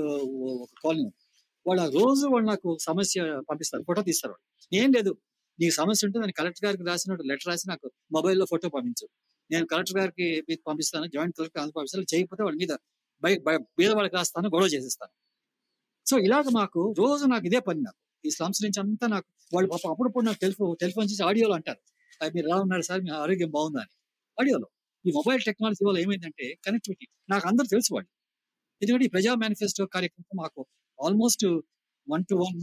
Speaker 1: ఒక కాలనీ ఉంది. వాళ్ళు ఆ రోజు వాళ్ళు నాకు సమస్య పంపిస్తారు ఫోటో తీస్తారు వాళ్ళు. ఏం లేదు నీకు సమస్య ఉంటే నేను కలెక్టర్ గారికి రాసినట్టు లెటర్ రాసి నాకు మొబైల్లో ఫోటో పంపించు. నేను కలెక్టర్ గారికి మీకు పంపిస్తాను జాయింట్ కలెక్టర్ ఆంధ్ర పంపిస్తాను చేయకపోతే వాళ్ళ మీద బీద వాళ్ళకి రాస్తాను గొడవ చేసేస్తాను. సో ఇలాగ మాకు రోజు నాకు ఇదే పని నాకు. ఈ స్లమ్స్ నుంచి అంతా నాకు వాళ్ళు పాప అప్పుడప్పుడు నాకు టెలిఫోన్ టెలిఫోన్ చేసి ఆడియోలో అంటారు. మీరు ఎలా ఉన్నారు సార్ మీ ఆరోగ్యం బాగుందా అని. ఆడియోలో ఈ మొబైల్ టెక్నాలజీ వల్ల ఏమైందంటే కనెక్టివిటీ. నాకు అందరూ తెలుసు వాళ్ళు. ఎందుకంటే ఈ ప్రజా మేనిఫెస్టో కార్యక్రమం మాకు almost one to one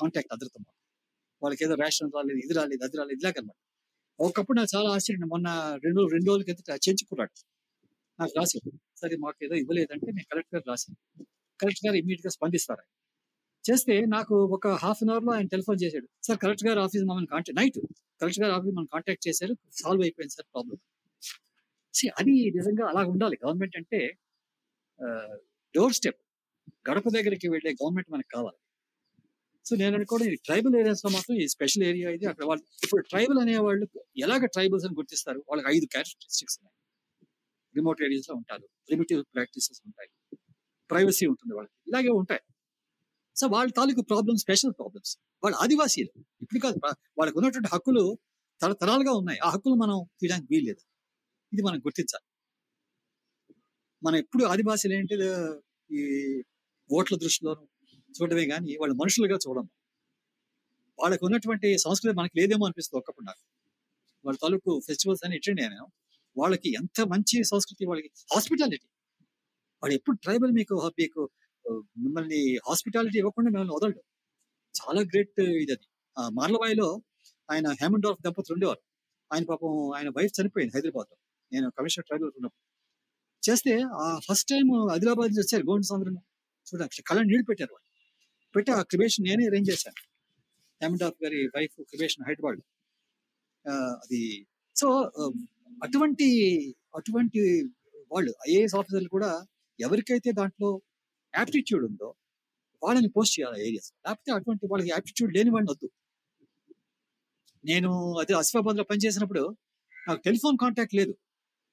Speaker 1: contact అందరితో మాకు. వాళ్ళకి ఏదో రేషన్ రాలేదు ఇది రాలేదు అది రాలేదు ఇలాగనమాట ఒకప్పుడు నాకు చాలా ఆశ్చర్యం. మొన్న రెండు రెండు రోజుల కిందట చేయించుకున్నాడు నాకు రాసి సరే మాకు ఏదో ఇవ్వలేదంటే నేను కలెక్టర్ గారు రాశాను. కలెక్టర్ గారు ఇమీడియట్గా స్పందిస్తారు ఆయన. చేస్తే నాకు ఒక హాఫ్ అన్ అవర్లో ఆయన టెలిఫోన్ చేశాడు. సార్ కలెక్టర్ గారు ఆఫీస్ మమ్మల్ని కాంటాక్ట్ నైట్ కలెక్టర్ గారు ఆఫీస్ మనం కాంటాక్ట్ చేశారు సాల్వ్ అయిపోయింది సార్ ప్రాబ్లం అది నిజంగా అలా ఉండాలి. గవర్నమెంట్ అంటే డోర్ స్టెప్. గడప దగ్గరికి వెళ్ళే గవర్నమెంట్ మనకు కావాలి. సో నేను అనుకోవడం ఈ ట్రైబల్ ఏరియాస్లో మాత్రం ఈ స్పెషల్ ఏరియా ఇది. అక్కడ వాళ్ళు ఇప్పుడు ట్రైబల్ అనే వాళ్ళు ఎలాగ ట్రైబల్స్ అని గుర్తిస్తారు? వాళ్ళకి ఐదు క్యారెక్టరిస్టిక్స్ ఉన్నాయి. రిమోట్ ఏరియాస్లో ఉంటారు. లిమిటివ్ ప్రాక్టీసెస్ ఉంటాయి. ప్రైవసీ ఉంటుంది వాళ్ళకి. ఇలాగే ఉంటాయి. సో వాళ్ళ తాలూకు ప్రాబ్లమ్స్ స్పెషల్ ప్రాబ్లమ్స్. వాళ్ళు ఆదివాసీలు. ఇప్పుడు కాదు వాళ్ళకు ఉన్నటువంటి హక్కులు తరతరాలుగా ఉన్నాయి. ఆ హక్కులు మనం తీయడానికి వీల్లేదు. ఇది మనం గుర్తించాలి. మనం ఎప్పుడు ఆదివాసీలు ఏంటి? ఈ ఓట్ల దృష్టిలోనూ చూడమే కానీ వాళ్ళు మనుషులుగా చూడం వాళ్ళకు ఉన్నటువంటి సంస్కృతి మనకి లేదేమో అనిపిస్తుంది ఒక్కప్పుడు. నాకు వాళ్ళ తాలూకు ఫెస్టివల్స్ అని అటెండ్ అయ్యాను వాళ్ళకి ఎంత మంచి సంస్కృతి వాళ్ళకి హాస్పిటాలిటీ వాళ్ళు ఎప్పుడు ట్రైబల్ మీకు మీకు మిమ్మల్ని హాస్పిటాలిటీ ఇవ్వకుండా మిమ్మల్ని వదలడు చాలా గ్రేట్ ఇది అది. ఆ, మార్లవాయిలో ఆయన హేమండోర్ఫ్ దంపతులు ఉండేవారు. ఆయన పాపం ఆయన వైఫ్ చనిపోయింది హైదరాబాద్లో నేను కమిషనర్ ట్రైబల్ ఉన్నప్పుడు. చేస్తే ఆ ఫస్ట్ టైం ఆదిలాబాద్ నుంచి వచ్చారు గోండ్స్ అందరూ చూడండి కళ్ళ నీళ్ళు పెట్టారు వాళ్ళు. పెట్టి ఆ క్రిబేషన్ నేనే అరేంజ్ చేశాను. హేమండార్ఫ్ గారి వైఫ్ క్రిబేషన్ హైదరాబాద్. అది. సో అటువంటి అటువంటి వాళ్ళు ఐఏఎస్ ఆఫీసర్లు కూడా ఎవరికైతే దాంట్లో యాప్టిట్యూడ్ ఉందో వాళ్ళని పోస్ట్ చేయాలి ఏరియాస్ లేకపోతే అటువంటి వాళ్ళకి యాప్టిట్యూడ్ లేని వాడిని వద్దు. నేను అదే ఆసిఫాబాద్లో పనిచేసినప్పుడు నాకు టెలిఫోన్ కాంటాక్ట్ లేదు.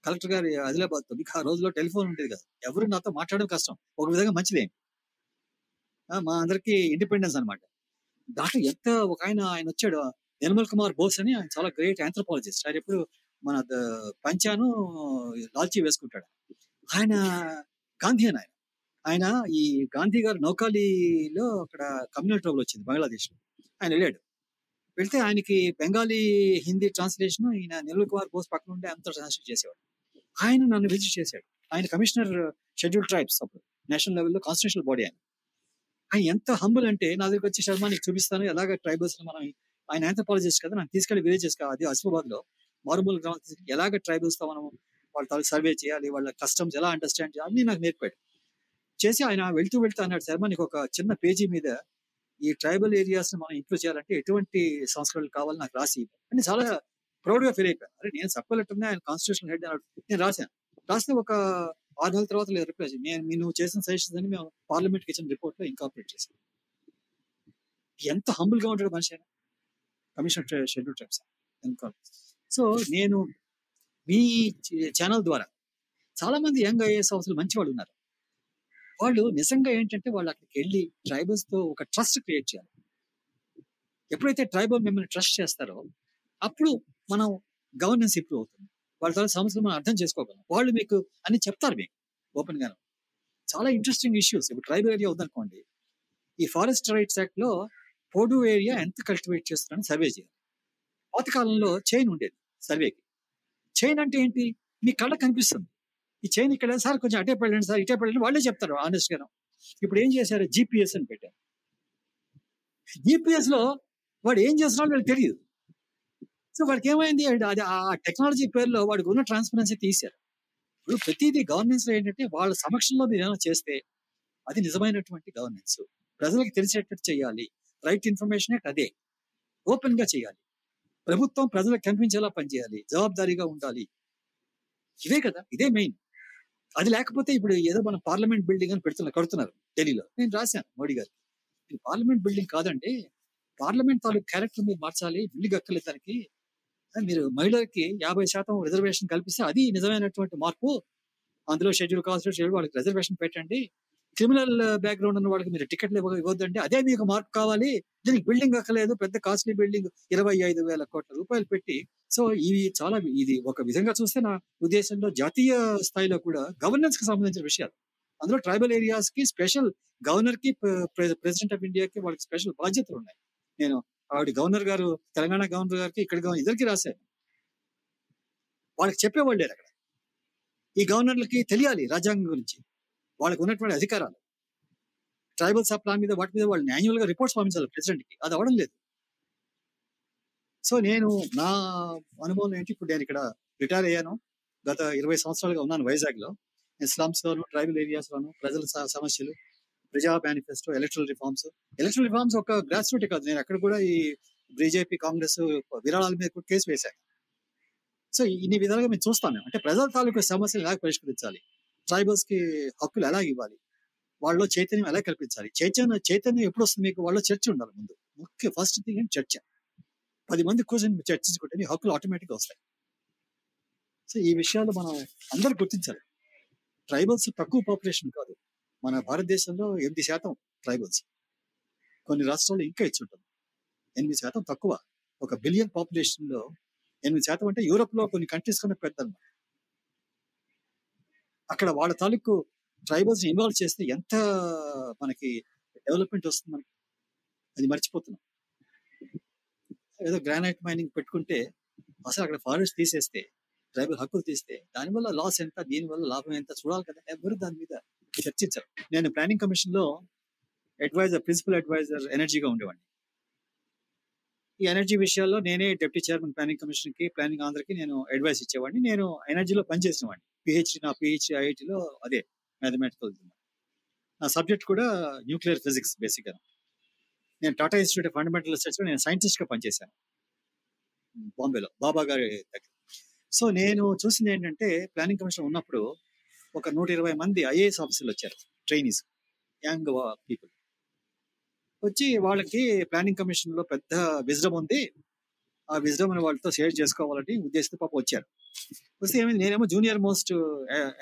Speaker 1: కలెక్టర్ గారి ఆదిలాబాద్తో. మీకు ఆ రోజులో టెలిఫోన్ ఉండేది కదా. ఎవరు నాతో మాట్లాడడం కష్టం. ఒక విధంగా మంచిదే? మా అందరికి ఇండిపెండెన్స్ అన్నమాట. దాంట్లో ఎంత ఒక ఆయన ఆయన వచ్చాడు నిర్మల్ కుమార్ బోస్ అని ఆయన చాలా గ్రేట్ ఆంథ్రపాలజిస్ట్. ఆయన ఎప్పుడు మన పంచాను లాల్చీ వేసుకుంటాడు. ఆయన గాంధీ అని ఆయన. ఆయన ఈ గాంధీ గారు నౌకాలీలో అక్కడ కమ్యూనల్ ట్రబుల్ వచ్చింది బంగ్లాదేశ్లో ఆయన వెళ్ళాడు. వెళ్తే ఆయనకి బెంగాలీ హిందీ ట్రాన్స్లేషన్ ఈయన నిర్మల్ కుమార్ బోస్ పక్కన ఉంటే అంతా ట్రాన్స్లేట్ చేసేవాడు. ఆయన నన్ను విజిట్ చేశాడు. ఆయన కమిషనర్ షెడ్యూల్ ట్రైబ్స్ అప్పుడు. నేషనల్ లెవెల్లో కాన్స్టిట్యూషనల్ బాడీ ఆయన. ఆయన ఎంత హంబుల్ అంటే నా దగ్గరికి వచ్చి శర్మ నీకు చూపిస్తాను. ఎలాగ ట్రైబల్స్ మనం ఆయన ఆంథ్రపాలజిస్ట్ కదా నాకు తీసుకెళ్ళి విలేజెస్ అది ఆసిఫాబాద్లో మారుమూల గ్రామం తీసుకెళ్ళి ఎలాగ ట్రైబల్స్తో మనం వాళ్ళ సర్వే చేయాలి వాళ్ళ కస్టమ్స్ ఎలా అండర్స్టాండ్ చేయాలి అన్ని నాకు నేర్పాడు. చేసి ఆయన వెళ్తూ వెళ్తూ అన్నాడు శర్మ నీకు ఒక చిన్న పేజీ మీద ఈ ట్రైబల్ ఏరియాస్ మనం ఇంప్రూవ్ చేయాలంటే ఎటువంటి సంస్కరణలు కావాలి నాకు రాసి అని చాలా ప్రౌడ్గా ఫీల్ అయిపోయాను. అరే నేను సబ్ ఆయన కాన్స్టిట్యూషన్ హెడ్ అన్నాడు నేను రాశాను. రాస్తే ఒక ఆరు నెలల తర్వాత లేదు రిప్లై నేను నువ్వు చేసిన సజెషన్స్ అని మేము పార్లమెంట్కి ఇచ్చిన రిపోర్ట్లో ఇంకాపరేట్ చేసాం ఎంత హంబుల్గా ఉంటాడు మనిషి అయినా కమిషన్ షెడ్యూల్ ట్రైబ్స్ సో నేను మీ ఛానల్ ద్వారా చాలా మంది యంగ్ ఐఏఎస్ ఆఫీసర్లు మంచి వాళ్ళు ఉన్నారు. వాళ్ళు నిజంగా ఏంటంటే వాళ్ళు అక్కడికి వెళ్ళి ట్రైబల్స్తో ఒక ట్రస్ట్ క్రియేట్ చేయాలి. ఎప్పుడైతే ట్రైబల్ మిమ్మల్ని ట్రస్ట్ చేస్తారో అప్పుడు మనం గవర్నెన్స్ ఇంప్రూవ్ అవుతుంది. వాళ్ళ సమస్యలు మనం అర్థం చేసుకోగలం. వాళ్ళు మీకు అని చెప్తారు మీకు ఓపెన్ గాను. చాలా ఇంట్రెస్టింగ్ ఇష్యూస్ ఇప్పుడు ట్రైబల్ ఏరియా ఉందనుకోండి ఈ ఫారెస్ట్ రైట్స్ యాక్ట్లో పోడు ఏరియా ఎంత కల్టివేట్ చేస్తున్నారని సర్వే చేయాలి. పాతకాలంలో చైన్ ఉండేది సర్వేకి చైన్ అంటే ఏంటి? మీ కళ్ళ కనిపిస్తుంది. ఈ చైన్ ఇక్కడ సార్ కొంచెం అటే పెళ్ళండి సార్ ఇటే పెళ్ళండి వాళ్ళే చెప్తారు ఆనెస్ట్గా ఇప్పుడు ఏం చేశారు? జిపిఎస్ అని పెట్టారు. జిపిఎస్లో వాడు ఏం చేస్తున్నాడో వీళ్ళకి తెలియదు. సో వాడికి ఏమైంది అది ఆ టెక్నాలజీ పేరులో వాడికి ఉన్న ట్రాన్స్పరెన్సీ తీశారు. ఇప్పుడు ప్రతిదీ గవర్నెన్స్లో ఏంటంటే వాళ్ళ సమక్షంలో మీరు ఏమైనా చేస్తే అది నిజమైనటువంటి గవర్నెన్స్. ప్రజలకు తెలిసేటట్టు చేయాలి. రైట్ ఇన్ఫర్మేషన్ అదే. ఓపెన్గా చేయాలి. ప్రభుత్వం ప్రజలకు కనిపించేలా పనిచేయాలి. జవాబుదారీగా ఉండాలి. ఇదే కదా. ఇదే మెయిన్. అది లేకపోతే ఇప్పుడు ఏదో మన పార్లమెంట్ బిల్డింగ్ అని పెడుతున్నారు కడుతున్నారు ఢిల్లీలో. నేను రాశాను మోడీ గారు. ఇది పార్లమెంట్ బిల్డింగ్ కాదండి. పార్లమెంట్ తాలూకు క్యారెక్టర్ మీరు మార్చాలి. బిల్డింగ్ అక్కర్లేదు దానికి మీరు మహిళలకి యాభై శాతం రిజర్వేషన్ కల్పిస్తే అది నిజమైనటువంటి మార్పు. అందులో షెడ్యూల్ కాస్ట్ షెడ్యూల్ వాళ్ళకి రిజర్వేషన్ పెట్టండి. క్రిమినల్ బ్యాక్గ్రౌండ్ ఉన్న వాళ్ళకి మీరు టికెట్లు ఇవ్వద్దండి. అదే మీకు మార్పు కావాలి. దీనికి బిల్డింగ్ అక్కలేదు పెద్ద కాస్ట్లీ బిల్డింగ్ ఇరవై ఐదు వేల కోట్ల రూపాయలు పెట్టి. సో ఇవి చాలా ఇది ఒక విధంగా చూస్తే నా ఉద్దేశంలో జాతీయ స్థాయిలో కూడా గవర్నెన్స్కి సంబంధించిన విషయాలు. అందులో ట్రైబల్ ఏరియాస్కి స్పెషల్ గవర్నర్కి ప్రెసిడెంట్ ఆఫ్ ఇండియాకి వాళ్ళకి స్పెషల్ బాధ్యతలు ఉన్నాయి. నేను ఆవిడ గవర్నర్ గారు తెలంగాణ గవర్నర్ గారికి ఇక్కడ ఇద్దరికి రాశారు. వాళ్ళకి చెప్పేవాళ్ళు లేరు అక్కడ. ఈ గవర్నర్లకి తెలియాలి రాజ్యాంగం గురించి. వాళ్ళకి ఉన్నటువంటి అధికారాలు. ట్రైబల్ సబ్ ప్లాన్ మీద వాటి మీద వాళ్ళు యాన్యువల్గా రిపోర్ట్స్ పంపించాలి ప్రెసిడెంట్కి అది అవడం లేదు. సో నేను నా అనుభవం ఏంటి? ఇప్పుడు నేను ఇక్కడ రిటైర్ అయ్యాను. గత ఇరవై సంవత్సరాలుగా ఉన్నాను వైజాగ్లో స్లమ్స్ లోను ట్రైబల్ ఏరియాస్ లోను ప్రజల సమస్యలు ప్రజా manifesto electoral reforms. Electoral reforms ఒక గ్రాస్ రూట్ కాదు. నేను అక్కడ కూడా ఈ బీజేపీ కాంగ్రెస్ విరాళాల మీద కూడా కేసు వేశాను సో ఇన్ని విధాలుగా మేము చూస్తాం అంటే ప్రజల తాలూకు సమస్యలు ఎలా పరిష్కరించాలి? ట్రైబల్స్కి హక్కులు ఎలా ఇవ్వాలి? వాళ్ళలో చైతన్యం ఎలా కల్పించాలి? చైతన్య చైతన్యం ఎప్పుడు వస్తుంది మీకు? వాళ్ళ చర్చ ఉండాలి ముందు. ముఖ్య ఫస్ట్ థింగ్ ఏంటి? చర్చ. పది మంది కూర్చొని చర్చించుకుంటే మీ హక్కులు ఆటోమేటిక్ వస్తాయి. సో ఈ విషయాలు మనం అందరూ గుర్తించాలి. ట్రైబల్స్ తక్కువ పాపులేషన్ కాదు. మన భారతదేశంలో ఎనిమిది శాతం ట్రైబల్స్. కొన్ని రాష్ట్రాల్లో ఇంకా ఇచ్చి ఉంటుంది ఎనిమిది శాతం తక్కువ. ఒక బిలియన్ పాపులేషన్లో ఎనిమిది శాతం అంటే యూరోప్లో కొన్ని కంట్రీస్ కన్నా పెద్ద అక్కడ వాళ్ళ తాలూకు ట్రైబల్స్ ఇన్వాల్వ్ చేస్తే ఎంత మనకి డెవలప్మెంట్ వస్తుంది మనకి? అది మర్చిపోతున్నాం. ఏదో గ్రానైట్ మైనింగ్ పెట్టుకుంటే అసలు అక్కడ ఫారెస్ట్ తీసేస్తే ట్రైబల్ హక్కులు తీస్తే దానివల్ల లాస్ ఎంత దీనివల్ల లాభం ఎంత చూడాలి కదా. ఎవరు దాని మీద చర్చించరు. నేను ప్లానింగ్ కమిషన్లో అడ్వైజర్ ప్రిన్సిపల్ అడ్వైజర్ ఎనర్జీగా ఉండేవాడిని. ఈ ఎనర్జీ విషయాల్లో నేనే డిప్యూటీ చైర్మన్ ప్లానింగ్ కమిషన్కి ప్లానింగ్ ఆంధ్రకి నేను అడ్వైస్ ఇచ్చేవాడిని. నేను ఎనర్జీలో పనిచేసిన వాడిని పిహెచ్డి నా పిహెచ్డి ఐఐటిలో అదే మ్యాథమెటికల్ నా సబ్జెక్ట్ కూడా న్యూక్లియర్ ఫిజిక్స్ బేసిక్గా నేను Tata institute of fundamental research నేను సైంటిస్ట్గా పనిచేశాను. బాంబేలో బాబా గారి దగ్గర. సో నేను చూసింది ఏంటంటే ప్లానింగ్ కమిషన్ ఉన్నప్పుడు ఒక నూట ఇరవై మంది ఐఏఎస్ ఆఫీసర్లు వచ్చారు ట్రైనీస్ యంగ్ పీపుల్. వచ్చి వాళ్ళకి ప్లానింగ్ కమిషన్లో పెద్ద విజ్డమ్ ఉంది. ఆ విజ్డమ్ వాళ్ళతో షేర్ చేసుకోవాలని ఉద్దేశంతో పాప వచ్చారు. వస్తే ఏమైంది? నేనేమో జూనియర్ మోస్ట్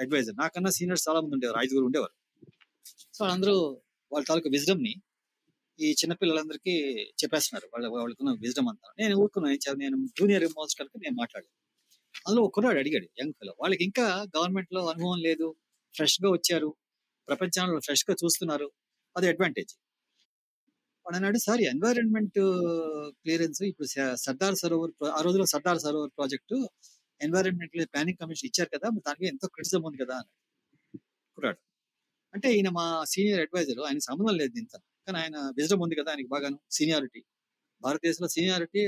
Speaker 1: అడ్వైజర్. నాకన్నా సీనియర్స్ చాలా మంది ఉండేవారు ఐదుగురు ఉండేవారు. సో అందరూ వాళ్ళ తాలూకు విజ్డమ్ని ఈ చిన్నపిల్లలందరికీ చెప్పేస్తున్నారు. వాళ్ళ వాళ్ళకున్న విజ్డమ్ అంతా. నేను ఊరుకున్నాను నేను జూనియర్ మోస్ట్ కనుక నేను మాట్లాడాను. అందులో ఒక అడిగాడు యంగ్ ఫెలో వాళ్ళకి ఇంకా గవర్నమెంట్లో అనుభవం లేదు ఫ్రెష్గా వచ్చారు ప్రపంచంలో ఫ్రెష్గా చూస్తున్నారు అది అడ్వాంటేజ్. వాడు అన్నాడు సార్ ఎన్వైరన్మెంట్ క్లియరెన్స్ ఇప్పుడు సర్దార్ సరోవర్ ఆ రోజులో Sardar Sarovar project environment planning commission ఇచ్చారు కదా దానికి ఎంతో క్రిటిజం ఉంది కదా అన్నాడు కుర్రాడు. అంటే ఈయన మా సీనియర్ అడ్వైజర్ ఆయన సంబంధం లేదు దీంతో కానీ ఆయన విజడం ఉంది కదా ఆయనకి బాగాను సీనియారిటీ. భారతదేశంలో సీనియారిటీ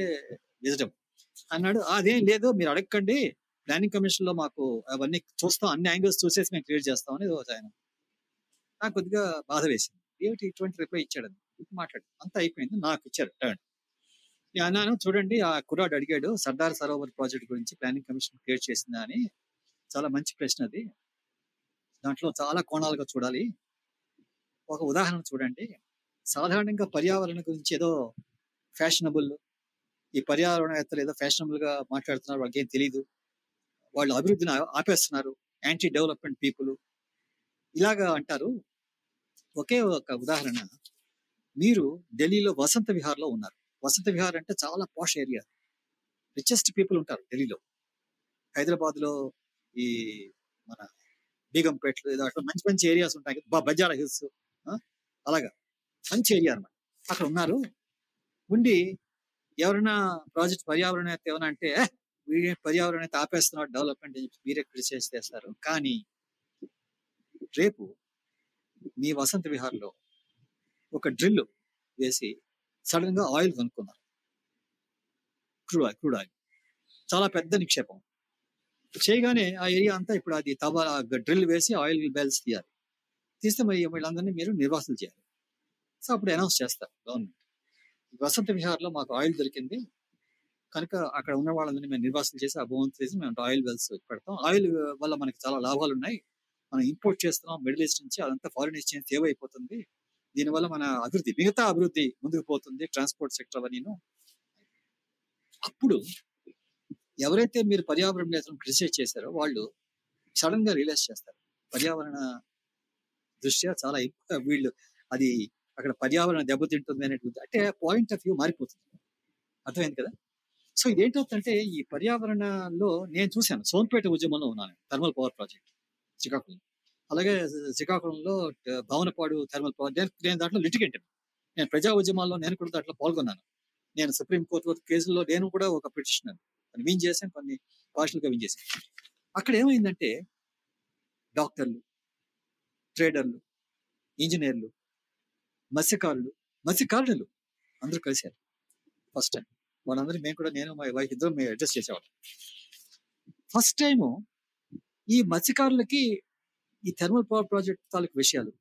Speaker 1: విజడం అన్నాడు. అదేం లేదు మీరు అడగండి ప్లానింగ్ కమిషన్లో మాకు అవన్నీ చూస్తాం అన్ని యాంగిల్స్ చూసేసి మేము క్లియర్ చేస్తామని ఏదో ఆయన నాకు కొద్దిగా బాధ వేసింది. ఏమిటి ఇటువంటి రిప్లై ఇచ్చాడు? మాట్లాడు. అంతా అయిపోయింది నాకు ఇచ్చారు టర్న్ నేను అన్నాను చూడండి ఆ కుర్రాడు అడిగాడు సర్దార్ సరోవర్ ప్రాజెక్ట్ గురించి ప్లానింగ్ కమిషన్ క్రియేట్ చేసిందా అని. చాలా మంచి ప్రశ్న అది. దాంట్లో చాలా కోణాలుగా చూడాలి. ఒక ఉదాహరణ చూడండి. సాధారణంగా పర్యావరణ గురించి ఏదో ఫ్యాషనబుల్ ఈ పర్యావరణవేత్తలు ఏదో ఫ్యాషనబుల్గా మాట్లాడుతున్నారు వాళ్ళకి ఏం తెలియదు వాళ్ళు అభివృద్ధిని ఆపేస్తున్నారు. యాంటీ డెవలప్మెంట్ పీపుల్ ఇలాగా అంటారు. ఒకే ఒక ఉదాహరణ. మీరు ఢిల్లీలో వసంత విహార్లో ఉన్నారు. వసంత విహార్ అంటే చాలా పాష్ ఏరియా రిచెస్ట్ పీపుల్ ఉంటారు ఢిల్లీలో. హైదరాబాద్లో ఈ మన బీగంపేటలు ఏదో అట్లా మంచి మంచి ఏరియాస్ ఉంటాయి కదా, బజార్ హిల్స్ అలాగా. మంచి ఏరియా అనమాట అక్కడ ఉన్నారు. ఉండి ఎవరైనా ప్రాజెక్ట్ పర్యావరణ ఏమైనా అంటే "ఏ, పర్యావరణ అయితే డెవలప్మెంట్ అని చెప్పి మీరే క్రిటిసైజ్ చేస్తారు. కానీ రేపు మీ వసంత విహార్లో ఒక డ్రిల్ వేసి సడన్గా ఆయిల్ కనుక్కున్నారు. Crude oil crude oil. చాలా పెద్ద నిక్షేపం. చేయగానే ఆ ఏరియా అంతా ఇప్పుడు అది తవ డ్రిల్ వేసి ఆయిల్ బెల్స్ తీయాలి. తీస్తే మరి వీళ్ళందరినీ మీరు నిర్వాసన చేయాలి. సో అప్పుడు అనౌన్స్ చేస్తారు గవర్నమెంట్. వసంత విహార్లో మాకు ఆయిల్ దొరికింది. కనుక అక్కడ ఉన్న వాళ్ళందరినీ మేము నిర్వాసన చేసి ఆ భూమి చేసి మేము ఆయిల్ వెల్స్ పెడతాం. ఆయిల్ వల్ల మనకి చాలా లాభాలు ఉన్నాయి మనం ఇంపోర్ట్ చేస్తున్నాం. మిడిల్ ఈస్ట్ నుంచి అదంతా ఫారిన్ ఎక్స్చేంజ్ సేవ్ అయిపోతుంది. దీనివల్ల మన అభివృద్ధి మిగతా అభివృద్ధి ముందుకు పోతుంది ట్రాన్స్పోర్ట్ సెక్టర్ అవన్నీను. అప్పుడు ఎవరైతే మీరు పర్యావరణ నేతలను క్రిటిసైజ్ చేశారో వాళ్ళు సడన్గా రియలైజ్ చేస్తారు. పర్యావరణ దృష్ట్యా చాలా ఎక్కువ వీళ్ళు అది అక్కడ పర్యావరణ దెబ్బతింటుంది అనేటువంటి అంటే పాయింట్ ఆఫ్ వ్యూ మారిపోతుంది. అర్థమైంది కదా? సో ఇదేంటవుతుందంటే ఈ పర్యావరణలో నేను చూశాను. సోన్పేట ఉద్యమంలో ఉన్నాను థర్మల్ పవర్ ప్రాజెక్ట్ శ్రీకాకుళం అలాగే శ్రీకాకుళంలో భావనపాడు థర్మల్ పవర్ నేను నేను దాంట్లో లిటిగెంట్ నేను ప్రజా ఉద్యమాల్లో నేను కూడా దాంట్లో పాల్గొన్నాను. నేను సుప్రీం కోర్టు కేసుల్లో నేను కూడా ఒక పిటిషనర్. కొన్ని విన్ చేశాను కొన్ని partial గా విన్ చేశాను. అక్కడ ఏమైందంటే డాక్టర్లు ట్రేడర్లు ఇంజనీర్లు మత్స్యకారులు మత్స్యకారులు అందరూ కలిశారు. ఫస్ట్ టైం వాళ్ళందరూ మేము కూడా నేను మా వైఫ్ ఇద్దరు మేము అడ్జస్ట్ చేసేవాళ్ళం. ఫస్ట్ టైం ఈ మత్స్యకారులకి ఈ థర్మల్ పవర్ ప్రాజెక్ట్ తాలూకు విషయాలు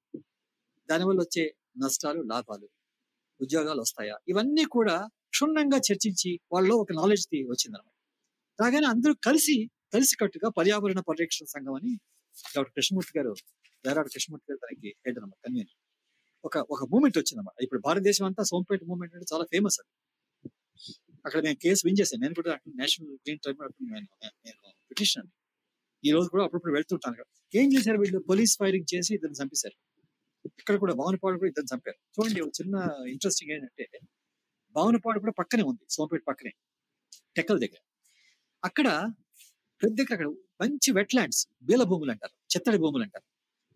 Speaker 1: దానివల్ల వచ్చే నష్టాలు లాభాలు ఉద్యోగాలు వస్తాయా? ఇవన్నీ కూడా క్షుణ్ణంగా చర్చించి వాళ్ళలో ఒక నాలెడ్జ్ వచ్చిందన్నమాట అలాగనే అందరూ కలిసి కలిసికట్టుగా పర్యావరణ పరిరక్షణ సంఘం అని డాక్టర్ కృష్ణమూర్తి గారు వేరాడు కృష్ణమూర్తి గారు దానికి హెడ్ అనమాట కన్వీనర్ ఒక ఒక మూమెంట్ వచ్చిందన్నమాట. ఇప్పుడు భారతదేశం అంతా సోంపేట మూమెంట్ అంటే చాలా ఫేమస్ అది. అక్కడ నేను కేసు విన్ చేశాను. నేను కూడా నేషనల్ గ్రీన్ ట్రైబ్యునల్ నేను పిటిషన్ ఈ రోజు కూడా అప్పుడప్పుడు వెళ్తుంటాను అక్కడ. ఏం చేశారు వీళ్ళు? పోలీస్ ఫైరింగ్ చేసి ఇద్దరు చంపేశారు. ఇక్కడ కూడా భావనపాడు కూడా ఇద్దరు చంపారు. చూడండి ఒక చిన్న ఇంట్రెస్టింగ్ ఏంటంటే భావనపాడు కూడా పక్కనే ఉంది. సోంపేట పక్కనే. టెక్కల దగ్గర. అక్కడ పెద్ద అక్కడ మంచి వెట్లాండ్స్ బీల భూములు అంటారు. చెత్తడి భూములు అంటారు.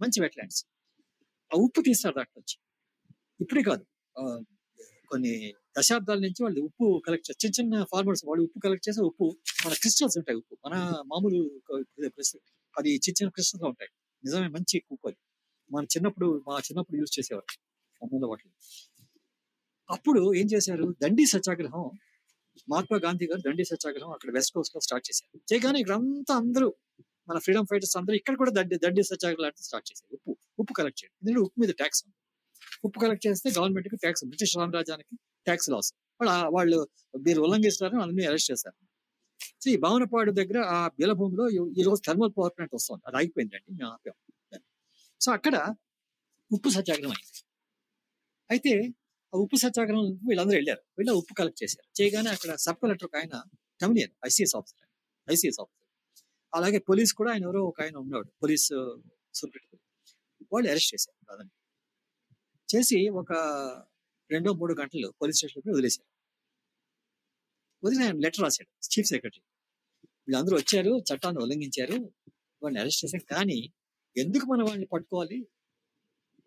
Speaker 1: మంచి వెట్లాండ్స్ ల్యాండ్స్ ఉప్పు తీస్తారు దాంట్లో వచ్చి. ఇప్పుడే కాదు. కొన్ని దశాబ్దాల నుంచి వాళ్ళు ఉప్పు కలెక్ట్ చిన్న చిన్న ఫార్మర్స్ వాళ్ళు ఉప్పు కలెక్ట్ చేసే ఉప్పు మన క్రిస్టల్స్ ఉంటాయి ఉప్పు. మన మామూలు అది చిన్న చిన్న క్రిస్టల్స్ ఉంటాయి. నిజమే మంచి ఉప్పు అది. మన చిన్నప్పుడు మా చిన్నప్పుడు యూజ్ చేసేవారు అమ్ముల వాటిని. అప్పుడు ఏం చేశారు? దండి సత్యాగ్రహం మహాత్మా గాంధీ గారు దండి సత్యాగ్రహం అక్కడ వెస్ట్ కోస్ట్లో స్టార్ట్ చేశారు. చేయగానే ఇక్కడ అంతా అందరూ మన ఫ్రీడమ్ ఫైటర్స్ అందరూ ఇక్కడ కూడా దడ్డి దడ్డి సత్యాగ్రహం లాంటిది స్టార్ట్ చేశారు. ఉప్పు ఉప్పు కలెక్ట్ చేయడం. ఎందుకంటే ఉప్పు మీద ట్యాక్స్ ఉంది. ఉప్పు కలెక్ట్ చేస్తే గవర్నమెంట్కి ట్యాక్స్ బ్రిటిష్ సామ్రాజ్యానికి ట్యాక్స్ లాస్ వాళ్ళు వాళ్ళు మీరు ఉల్లంఘిస్తారని అందరినీ అరెస్ట్ చేశారు. సో ఈ భావనపాడు దగ్గర ఆ బీలభూమిలో ఈ- రోజు థర్మల్ పవర్ ప్లాంట్ వస్తుంది. అది అయిపోయిందండి మేము ఆపాం. సో అక్కడ ఉప్పు సత్యాగ్రహం అయింది. అయితే ఆ ఉప్పు సత్యాగ్రహం వీళ్ళందరూ వెళ్ళారు. వీళ్ళు ఉప్పు కలెక్ట్ చేశారు. చేయగానే అక్కడ సబ్ కలెక్టర్ ఒక ఆయన Tamilian ICS officer ICS officer అలాగే పోలీస్ కూడా ఆయన ఎవరో ఒక ఆయన ఉన్నాడు పోలీస్ సూపరింటెండెంట్ వాళ్ళు అరెస్ట్ చేశారు కాదని చేసి ఒక రెండో మూడు గంటలు పోలీస్ స్టేషన్లో వదిలేశారు. వదిలి ఆయన లెటర్ రాశాడు చీఫ్ సెక్రటరీ. వీళ్ళందరూ వచ్చారు చట్టాన్ని ఉల్లంఘించారు వాళ్ళని అరెస్ట్ చేశారు. కానీ ఎందుకు మనం వాళ్ళని పట్టుకోవాలి?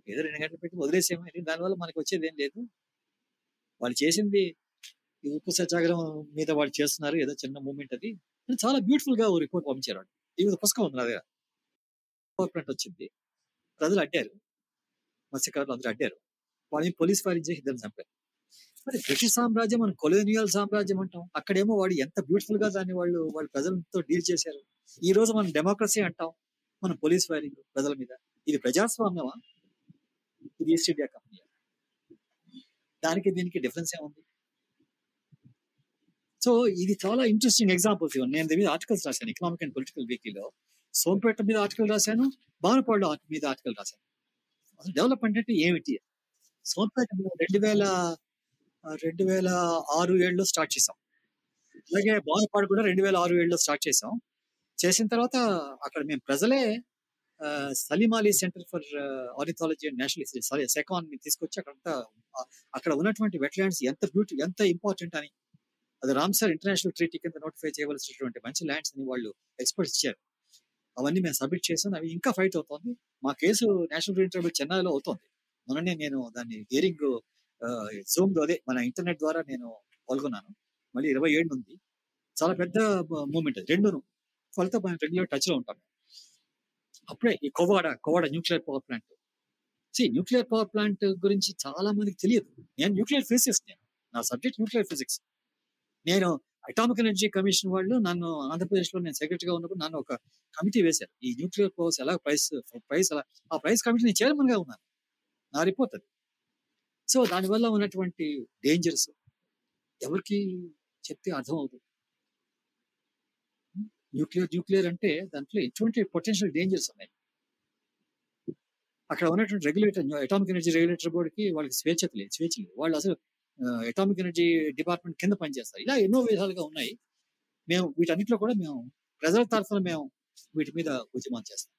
Speaker 1: ఏదో రెండు గంటలు పెట్టి వదిలేసేమో దానివల్ల మనకు వచ్చేది ఏం లేదు. వాళ్ళు చేసింది ఈ ఉప్పు సత్యాగ్రహం మీద వాళ్ళు చేస్తున్నారు ఏదో చిన్న మూమెంట్ అది. చాలా బ్యూటిఫుల్గా ఓ రిపోర్ట్ పంపించారు వాళ్ళు. ఈ పుస్తకం ఉంది నా దగ్గర. గవర్నమెంట్ వచ్చింది. ప్రజలు అడ్డారు. మత్స్యకారులు అందరూ అడ్డారు. వాళ్ళని పోలీస్ ఫైరింగ్ చేసి ఇద్దరు చంపారు. మరి బ్రిటిష్ సామ్రాజ్యం మనం కొలోనియల్ సామ్రాజ్యం అంటాం. అక్కడేమో వాడు ఎంత బ్యూటిఫుల్గా దాన్ని వాళ్ళు వాళ్ళ ప్రజలతో డీల్ చేశారు. ఈ రోజు మనం డెమోక్రసీ అంటాం. మనం పోలీస్ ఫైరింగ్ ప్రజల మీద. ఇది ప్రజాస్వామ్యమా? ఇది ఈస్ట్ ఇండియా కంపెనీ దానికి దీనికి డిఫరెన్స్ ఏముంది? సో ఇది చాలా ఇంట్రెస్టింగ్ ఎగ్జాంపుల్స్ ఇవన్నీ. నేను దీని మీద ఆర్టికల్స్ రాశాను ఎకనామిక్ అండ్ పొలిటికల్ వీక్లీలో సోంపేట మీద ఆర్టికల్ రాశాను భావనపాడు మీద ఆర్టికల్ రాశాను. అసలు డెవలప్మెంట్ అంటే ఏమిటి? సోంపేట రెండు వేల రెండు వేల ఆరు ఏడులో స్టార్ట్ చేసాం అలాగే భావనపాడు కూడా రెండు వేల ఆరు ఏడులో స్టార్ట్ చేసాం చేసిన తర్వాత అక్కడ మేము ప్రజలే Salim Ali centre for ornithology and national sorry SACON తీసుకొచ్చి అక్కడంతా అక్కడ ఉన్నటువంటి వెట్లాండ్స్ ఎంత బ్యూటీ ఎంత ఇంపార్టెంట్ అని అది రామ్సర్ ఇంటర్నేషనల్ ట్రీటీ కింద నోటిఫై చేయవలసినటువంటి మంచి ల్యాండ్స్ అని వాళ్ళు ఎక్స్పర్ట్స్ ఇచ్చారు. అవన్నీ మేము సబ్మిట్ చేసాం అవి ఇంకా ఫైట్ అవుతోంది. మా కేసు నేషనల్ గ్రీన్ ట్రైబల్ చెన్నైలో అవుతోంది. మొన్ననే నేను దాన్ని హియరింగ్ జూమ్ అదే మన ఇంటర్నెట్ ద్వారా నేను పాల్గొన్నాను. మళ్ళీ ఇరవై ఏడు ఉంది. చాలా పెద్ద మూమెంట్ అది. రెండును ఫలితం మనం రెగ్యులర్ టచ్లో ఉంటాం. అప్పుడే ఈ Kovvada Kovvada nuclear power plant. C nuclear power plant గురించి చాలా మందికి తెలియదు. నేను న్యూక్లియర్ ఫిజిక్స్ నేను. నా సబ్జెక్ట్ న్యూక్లియర్ ఫిజిక్స్. నేను అటామిక్ ఎనర్జీ కమిషన్ వాళ్ళు నన్ను ఆంధ్రప్రదేశ్లో నేను సెక్రటరీగా ఉన్నప్పుడు నన్ను ఒక కమిటీ వేశారు. ఈ న్యూక్లియర్ పవర్స్ ఎలా ప్రైస్ ప్రైస్ ఎలా ఆ ప్రైస్ కమిటీ నేను చైర్మన్గా ఉన్నాను. నా రిపోర్ట్ అది. సో దానివల్ల ఉన్నటువంటి డేంజర్స్ ఎవరికి చెప్తే అర్థం అవుతుంది న్యూక్లియర్ న్యూక్లియర్ అంటే దాంట్లో ఎటువంటి పొటెన్షియల్ డేంజర్స్ ఉన్నాయి? అక్కడ ఉన్నటువంటి రెగ్యులేటర్ అటామిక్ ఎనర్జీ రెగ్యులేటర్ బోర్డుకి వాళ్ళకి స్వేచ్ఛత లేదు స్వేచ్ఛ లేదు. వాళ్ళు అసలు అటామిక్ ఎనర్జీ డిపార్ట్మెంట్ కింద పనిచేస్తారు ఇలా ఎన్నో విధాలుగా ఉన్నాయి. మేము వీటన్నిటిలో కూడా మేము ప్రజల తరఫున మేము వీటి మీద ఉద్యమం చేస్తాం.